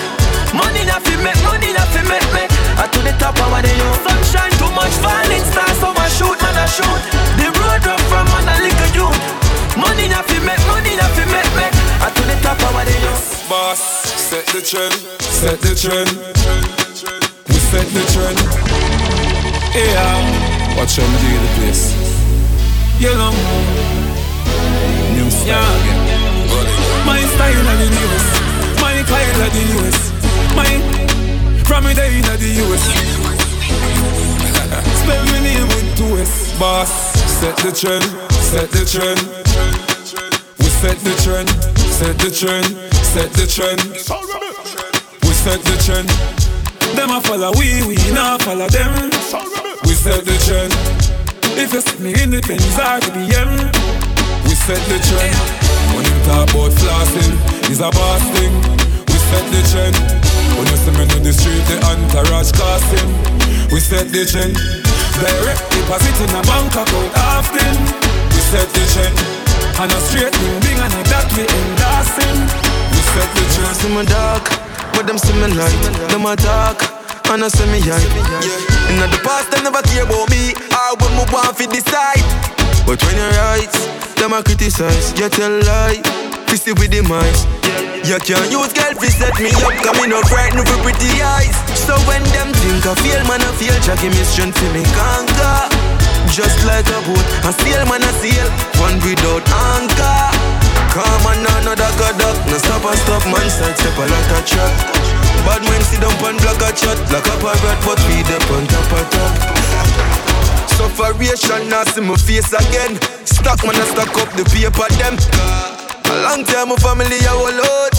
Money na fi make, money na fi make, make. I to the top of the youth. Sunshine, too much falling stars, so I shoot, man, I shoot. The road run from on a little youth. Money na fi make, money na fi make, make. I to the top of the youth. Boss, set the trend, set the trend. We set the trend. Yeah, watch them do the place. You know, new style yeah. again. My style of the newest, my style of the newest, my from me day in the US. Spell me name with two S. Boss, set the trend, set the trend. We set the trend, set the trend, set the trend. We set the trend. Them a follow we, we not follow them. We set the trend. If you see me in the Benz or the BM, we set the trend. When you talk about flossing, it's a boss thing. We set the trend. When you see me in the street, the entourage casting. We set the trend. Direct deposit in a bank account often. We set the trend. And a straight thing, and a that we endorsing. We set the trend. See my dog, but them see me light. Them a talk, and I see me hype. Yeah. In the past, them never care about me. Or when me want fi decide. But when you right, them a criticize. You tell lie, fisty with the mice. You can't use girl fi set me up, coming up frightened for pretty eyes. So when them think I feel, man, I feel. Jah give me strength me conquer. Just like a boat, I sail, man, I sail. One without anchor. Come on, another god up. No stop and stop, man, side step a lot of chat. Bad man sit down and block a chat. Like a parrot, but we up on top of top. Sufferation, now see my face again. Stock man, I stock up the paper them. A long time my family a whole out.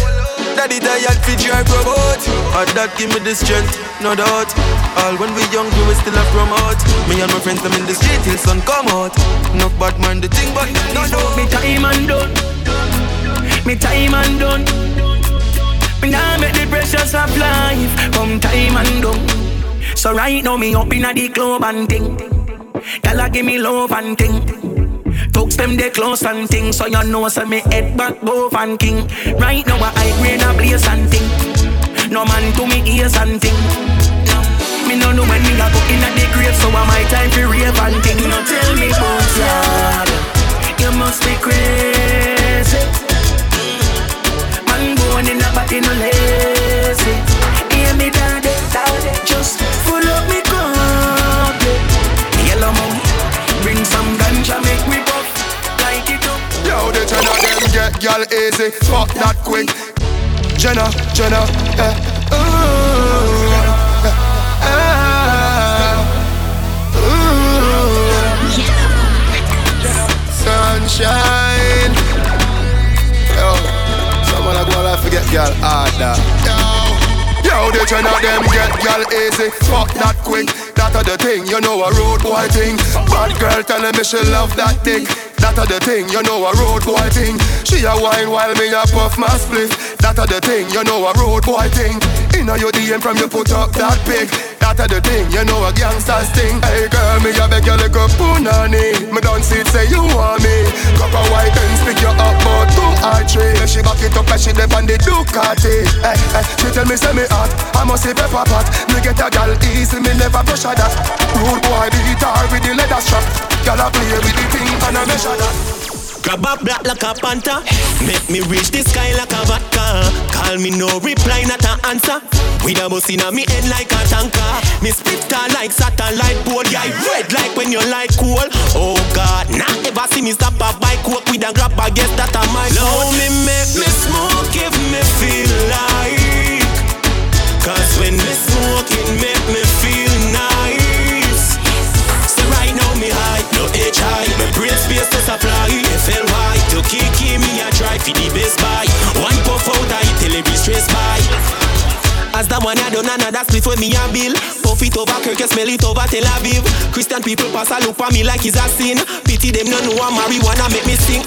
Daddy tired fi drive robot. And that give me the strength, no doubt. All when we young, we still a promote. Me and my friends them in the street till sun come out. No bad man the thing, but no no. Me time and done. Me time and done. Me nah make the pressures of life come time and done. So right now me up inna the club and ting. Gyal give me love and ting. Talks them they close and ting, so you know say me head back both and king. Right now I green a blaze and ting. No man to me ears and ting. Me no know when me a go inna the grave, so I my time for rave and ting. No tell me about ya, you must be crazy. Man born in a body no lazy. Hear me daddy, daddy, just full up me cup. Yellow money, bring some ganja, make me puff, light it up. Yo, the of them get gal easy, fuck that quick. Jenna, Jenna, eh, ooh, Sunshine. Yo, someone I go and forget gal harder. Yo. Yo, the ten of them get gal easy, fuck that quick. That a the thing, you know a road boy thing. Bad girl telling me she love that dick. That a the thing, you know a road boy thing. She a wine while me a puff my split. That a the thing, you know a road boy thing. Inna your DM from you put up that pig. That a the thing, you know a gangster's thing. Hey girl, me a beg you like a punani. Me don't see it say you want me. Cup of white and stick you up but two or three. She back it up like she dip on the Ducati. Hey, hey, she tell me say me hot, I must say pepper pot. Me get a gal easy, me never pressure that. Rude boy beat her with the leather strap. Gal a play with the thing and I measure that. Grab up black like a panther. Make me reach the sky like a vodka. Call me no reply, not an answer. With a bus inna me head like a tanker. Me spit like satellite pole. Yeah, red like when you like cool. Oh God, not ever see me stop a bike coke with a grab. I guess that I might. Love me, make me smoke, give me feel like. Cause when me smoke, it make me feel nice. So right now me high, HI. My brain space to supply. FLY to kick me a try for the best buy. One puff out, I tell every stress by. As that one I done another split with me and Bill. Puff it over Kirk, smell it over Tel Aviv. Christian people pass a look for me like it's a sin. Pity them no know I'm marijuana make me sing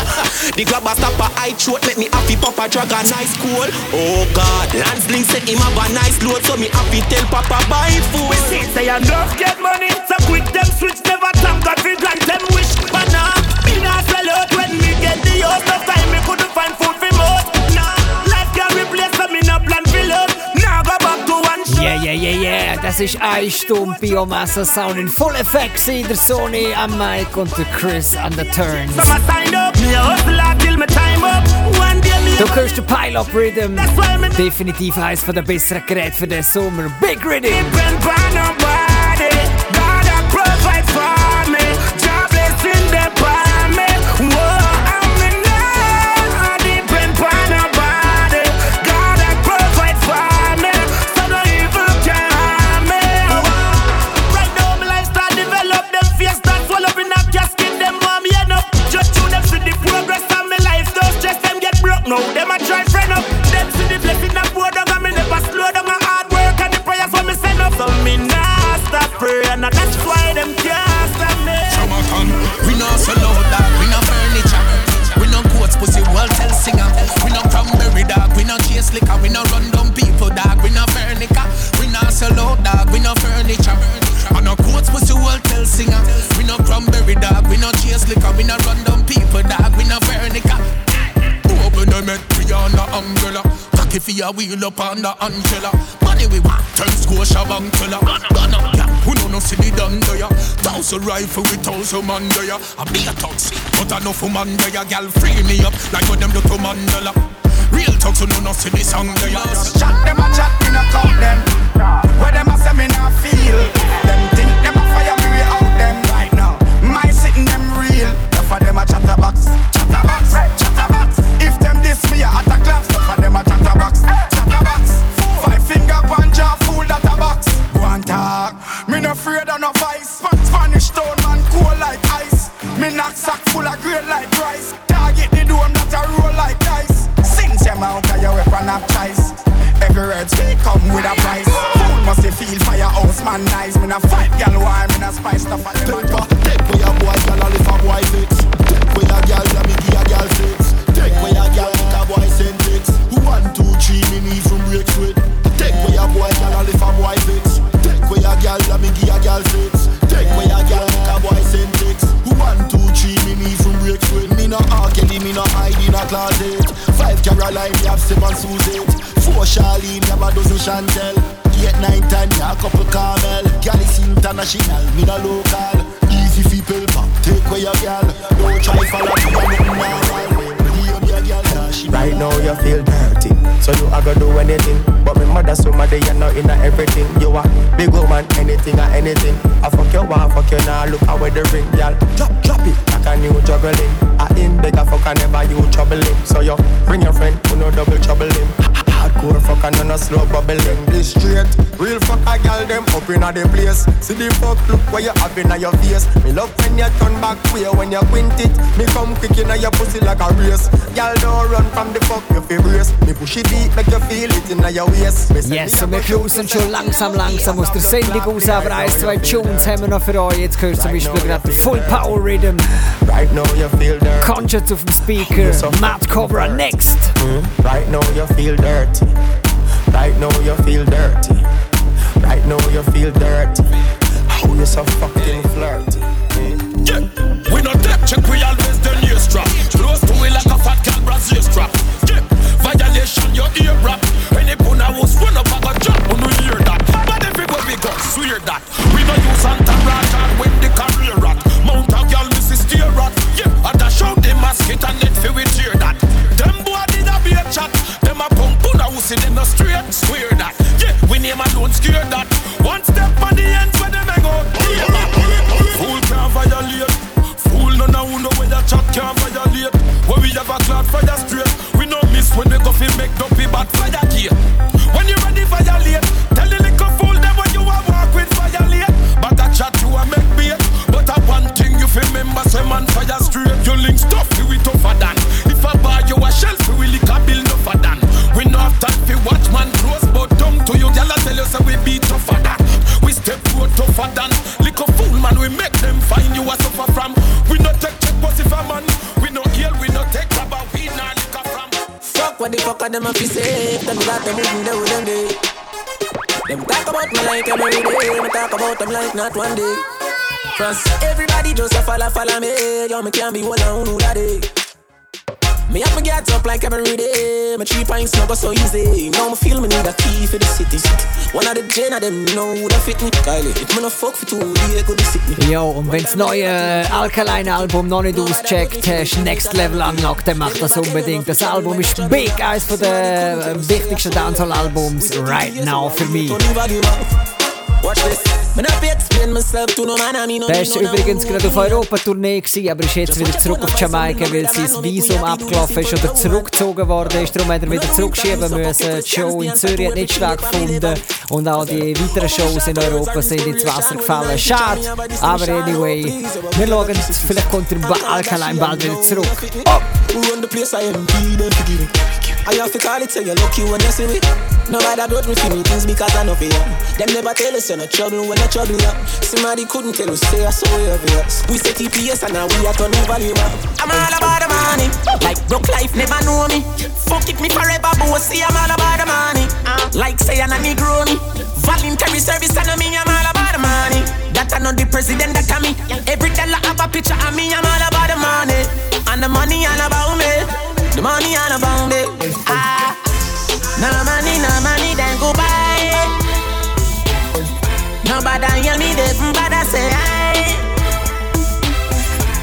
The grab a stop a eye throat Make me happy pop a drag a nice cool Oh God, Lance Link set him have a nice load So me happy tell Papa buy food We see say enough get money, so quick them switch never thank God for grant them wish. But nah, me nah sell out when me get the house. Yeah, yeah. Das ist eine Stunde Biomassa Sound in Full Effect. Der Sony am Mic und der Chris an der Turns. So I signed up, me a hustle hard till me time up. One day me Du hörst den Pile-Up Rhythm. Definitiv eines der besseren Geräte für den Sommer. Big Rhythm. liquor. We no run down people, dog. We no furniture. We no sell out, dog. We no furniture. On no quotes pussy the world tell singer. We no cranberry, dog. We no chase liquor. We no run down people, dog. We no furniture. Open the met, we on the umbrella. Cocky for your wheel up on the Angela. Money we want, turn Scotia bank fella. Gun up, yeah know no silly done there. Thousand rifle with thousand man there. I be a toxic, but enough for man there. Gal free me up like what them do to Mandela. Real talk, so no no silly song there. Chat them a chat, me no count them. Where them a say me not feel. Them Me knapsack full of grade like rice. Target the dome that a roll like dice. Sings your mouth and your weapon of choice. Every word speak come with a price. Fool must feel firehouse man nice. Me no fight gal why me no spice stuff at them. So you a go do anything. But me mother somebody you know in everything. You a big woman, anything or anything. I fuck you, I fuck you now. Look how the ring, y'all. Drop, drop it like a new juggling. I in beg a fuck, I never you troubling. So you bring your friend, who no double trouble him. Hardcore fuck and no no slow bubbling. This straight, real fuck a gal them up inna the place. See the fuck look where you have inna your face. Me love when you turn back way when you quint it. Me come quick inna your pussy like a race. Gal don't run from the fuck you fi brace. Me push it deep make you feel it inna your waist. Me send Yes, me und a wir cruisen schon langsam, langsam aus der Sendung raus, aber ein, zwei Tunes haben wir noch für euch. Jetzt gehört zum Beispiel gerade Full Power Rhythm. Right now you feel dirty. Conscious auf dem Speaker, Matt Cobra next. Mm, Right now you feel dirty. Right now you feel dirty. Right now you feel dirty. How you so fucking flirty. Yeah, we no tech check, we always the near strap. Close to it like a fat cat Brazil strap. Yeah, violation, your ear rap. Puna who see them Them got them there with them day Them talk about me like every day Me talk about them like not one day. Cause everybody just a follow, follow me. Yo, me can't be one on who that day Me have me get up like every day My three pints no go so easy. Now me feel me need a key for the city. One of the gen of them know that fit me. Kylie, if me no fuck for two days, could be sick me. Ja, und wenn das neue äh, Alkaline-Album noch nicht ausgecheckt hast, Next Level Unlocked, dann mach das unbedingt. Das Album ist big, eines von der äh, wichtigsten Dancehall-Albums right now für mich. Watch this Der ist übrigens gerade auf Europa-Tournee aber ist jetzt wieder zurück auf Jamaika, weil sein Visum abgelaufen ist oder zurückgezogen worden ist. Darum hat er wieder zurückschieben müssen. Die Show in Zürich hat nicht stattgefunden und auch die weiteren Shows in Europa sind ins Wasser gefallen. Schade, aber anyway, wir schauen, vielleicht kommt der Alkaline bald wieder zurück. Place I have to call it say you're lucky when you see me. Nobody grudge me for me things because I know for you Them never tell us you're not trouble when I trouble you Somebody couldn't tell us say I saw you We say TPS and now we are turning up I'm all about the money. Like broke life never know me. Fuck it me forever but see I'm all about the money. Like say I'm a Negroni Voluntary service and I mean I'm all about the money. That I know the president that I me. Every dollar have a picture of me. I'm all about the money, and the money all about me. The money all about me. Ah, no money, no money, then go buy. Nobody hear me, they bother say aye.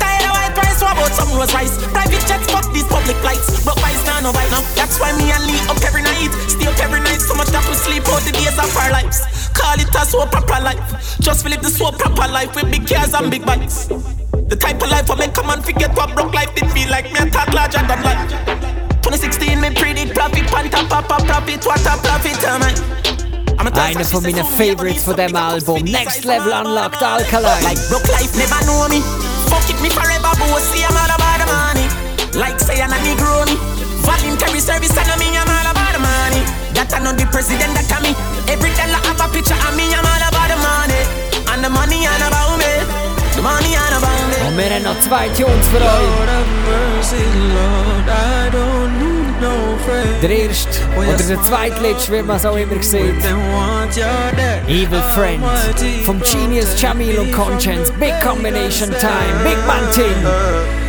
Tired of white price, what about some Rolls Royce? Private jets, fuck these public flights. Broke by now, no bite now. That's why me and Lee up every night. Stay up every night, so much that we sleep out the days of our lives. Call it a so proper life. Just live the so proper life with big cars and big bikes. The type of life I make come and forget what broke life did feel like. Me a talk larger than life. 2016 me predict profit, panta papa profit, what a profit, am I? Einer von meinen Favorites von dem Album. Next Level Unlocked Alkaline. Like broke life never know me. Fuck it me forever, boss. See I'm all about the money. Like say I'm a Negro me. Voluntary service and me I'm all about the money. That I know the president that me. Every dollar have a picture of me. I'm all about the money. And the money all about me. Und wir haben noch zwei Tunes für euch. Der erste oder der zweitletzte, wie man es auch immer sieht. Evil Friend vom Genius, Jamil und Conscience. Big Combination Time, Big Man Team.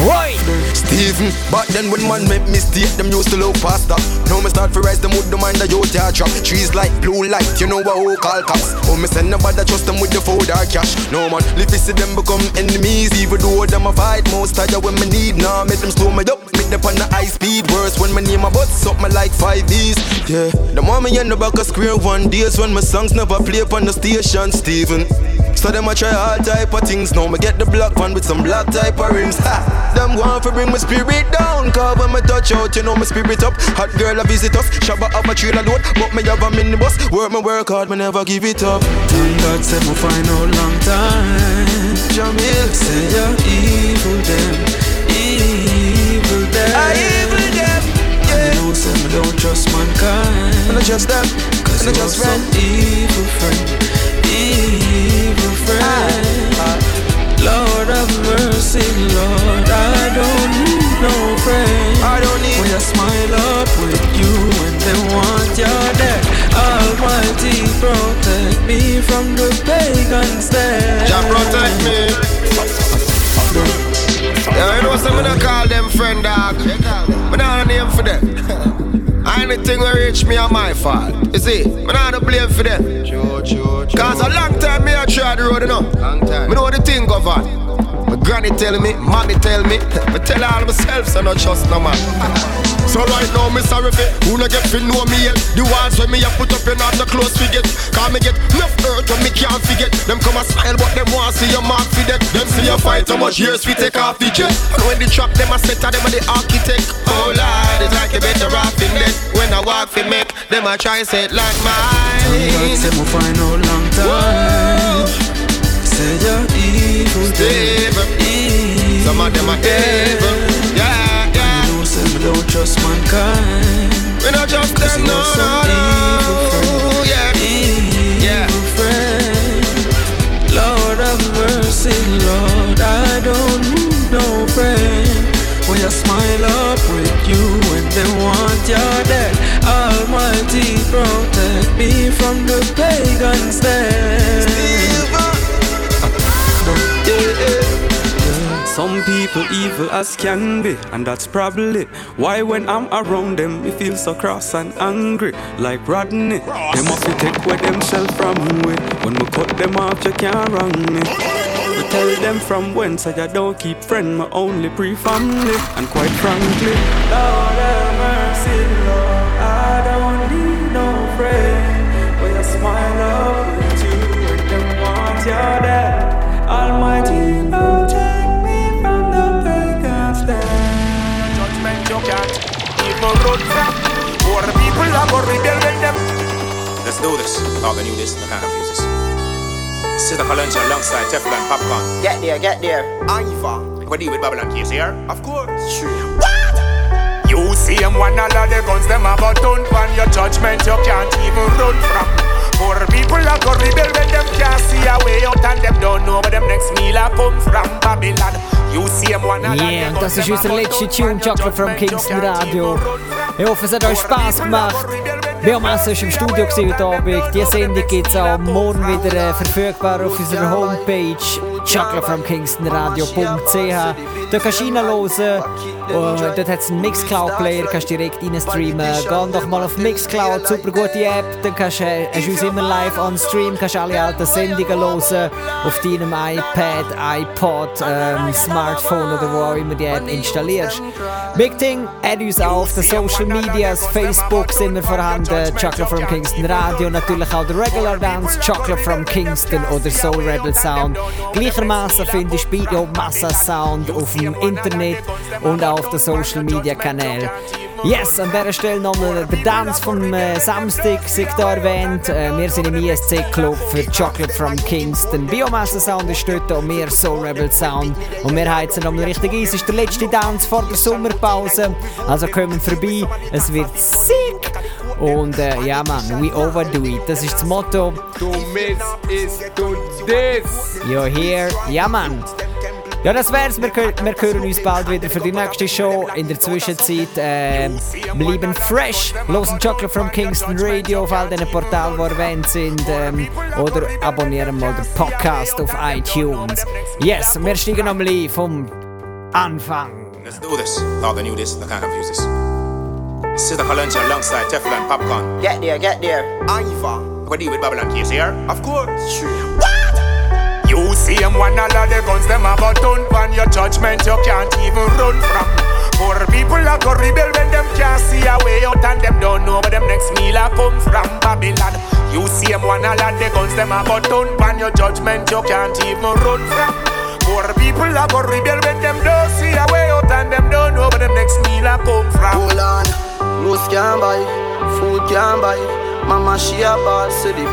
Right. Steven, back then when man make mistake, them used to look past that. Now me start to rise them with the mind that you tear trap. Trees like blue light, you know what who call cops. Oh, me send nobody trust them with the food or cash. No man, you see them become enemies, even though them a fight most tired when me need. Now make them slow me up, make them on the high speed. Worse when me name my a bus, something like five B's. Yeah, the moment me end the back of square one days when my songs never play upon the station, Steven. So them a try all type of things. Now me get the black one with some black type of rims. Ha! Them want to bring my spirit down. Cause when me touch out, you know my spirit up. Hot girl a visit us. Shabba have a trailer load, but me have a minibus. Work me work hard, me never give it up. Thank God said me find out long time. Jahmiel say you're evil them. Evil them. Yeah. And you know say me don't trust mankind. And I trust them. Cause and I trust some friend. evil friend, evil friend. Ah. Lord have mercy, Lord, I don't need no friend. I don't need. When you smile up with you when they want you dead. Almighty protect me from the pagans there. Jah protect me. Yeah, you know some of call them friend dog. But not a name for them. Anything will reach me on my fault. You see, me not to blame for them. Cause a long time me I try the road, you know. Long time. Me know the thing go on. My granny tell me, mommy tell me, me tell all myself, so not trust no man. So right now, me sorry for who no get fi know me yet. The ones when me a put up, you not no close forget. Cause me get enough hurt when me can't forget. Them come a smile, but them want see your mark for that. Them see you fight how much years we take off the jet. And when the trap them a set, them a the architect. Oh Lord, it's like you better off in that. When I walk fi make, them a try set like mine. God say me find out long time. Say you're evil, Evil. evil. Some of them are evil. Yeah, yeah. You know say me don't trust mankind. We not trust them, no, no, no. From the pagans there. Some people evil as can be, and that's probably why when I'm around them, we feel so cross and angry, like Rodney. They must be take away themselves from we. When we cut them off, you can't run me. We tell them from whence I don't keep friend, my only pre-family, and quite frankly, Lord have mercy, them want you dead, Almighty protect me from the pagans there. Judgment you can't even run from. Poor people are going to rebel with them. Let's do this. Oh, I knew this. I can't abuse this. Sit a lunch alongside Teflon Popcaan. Get there, get there. Iva. What do you with Babylon case here? Of course. You see them one all of the guns them have a done from your judgment you can't even run from. Poor people are to rebel when them can't see a way out and them don't know where them next meal a come from Babylon. You see them one Yeah, das ist unser letzter Tune, Chocolate from Kingston Radio. Ich hoffe, es hat euch Spaß gemacht. Biomassa war im Studio heute Abend. Diese Sendung gibt es auch morgen wieder äh, verfügbar auf unserer Homepage chocolatemfromkingstonradio.ch Dort kannst du reinhören. Und dort hat es einen Mixcloud-Player, kannst du direkt reinstreamen. Geh doch mal auf Mixcloud, super gute App. Dann kannst, äh, hast du uns immer live on Stream, kannst alle alten Sendungen hören. Auf deinem iPad, iPod, ähm, Smartphone oder wo auch immer die App installierst. Big Thing, add uns auf den Social Medias, Facebook sind wir vorhanden, Chocolate from Kingston Radio, natürlich auch der Regular Dance, Chocolate from Kingston oder Soul Rebel Sound. Gleichermaßen findest du Biomassa Sound auf dem Internet und auch auf den Social Media Kanälen. Yes, an dieser Stelle nochmal der Dance vom äh, Samstag, sich da erwähnt. Äh, wir sind im ISC Club für Chocolate from Kingston. Biomassa Sound ist dort und wir Soul Rebel Sound. Und wir heizen nochmal richtig ein. Es ist der letzte Dance vor der Sommerpause. Also kommen vorbei, es wird sick. Und äh, ja, man, we overdo it. Das ist das Motto. Du miss is to this. You're here. Ja, man. Ja, das wär's. Wir, wir hören uns bald wieder für die nächste Show. In der Zwischenzeit äh, bleiben fresh. Losen Chocolate from Kingston Radio auf all diesen Portalen, die erwähnt sind. Ähm, oder abonnieren mal den Podcast auf iTunes. Yes, wir steigen nochmal ein vom Anfang. Let's do this. Thought they knew this, they can't confuse this. Sizzla Kalonji alongside Teflon Popcaan. Get there, get there. Iva. What do you with Babylon case here? Of course. What?! You see them one all of the guns them have a button Pan your judgment you can't even run from Poor people a go rebel when them can't see a way out And them don't know where them next meal a come from Babylon You see them one all of the guns them have a button Pan your judgment you can't even run from Poor people a go rebel when them don't see a way out And them don't know where them next meal a come from Hold on, clothes can't buy, food can't buy Mama she a so the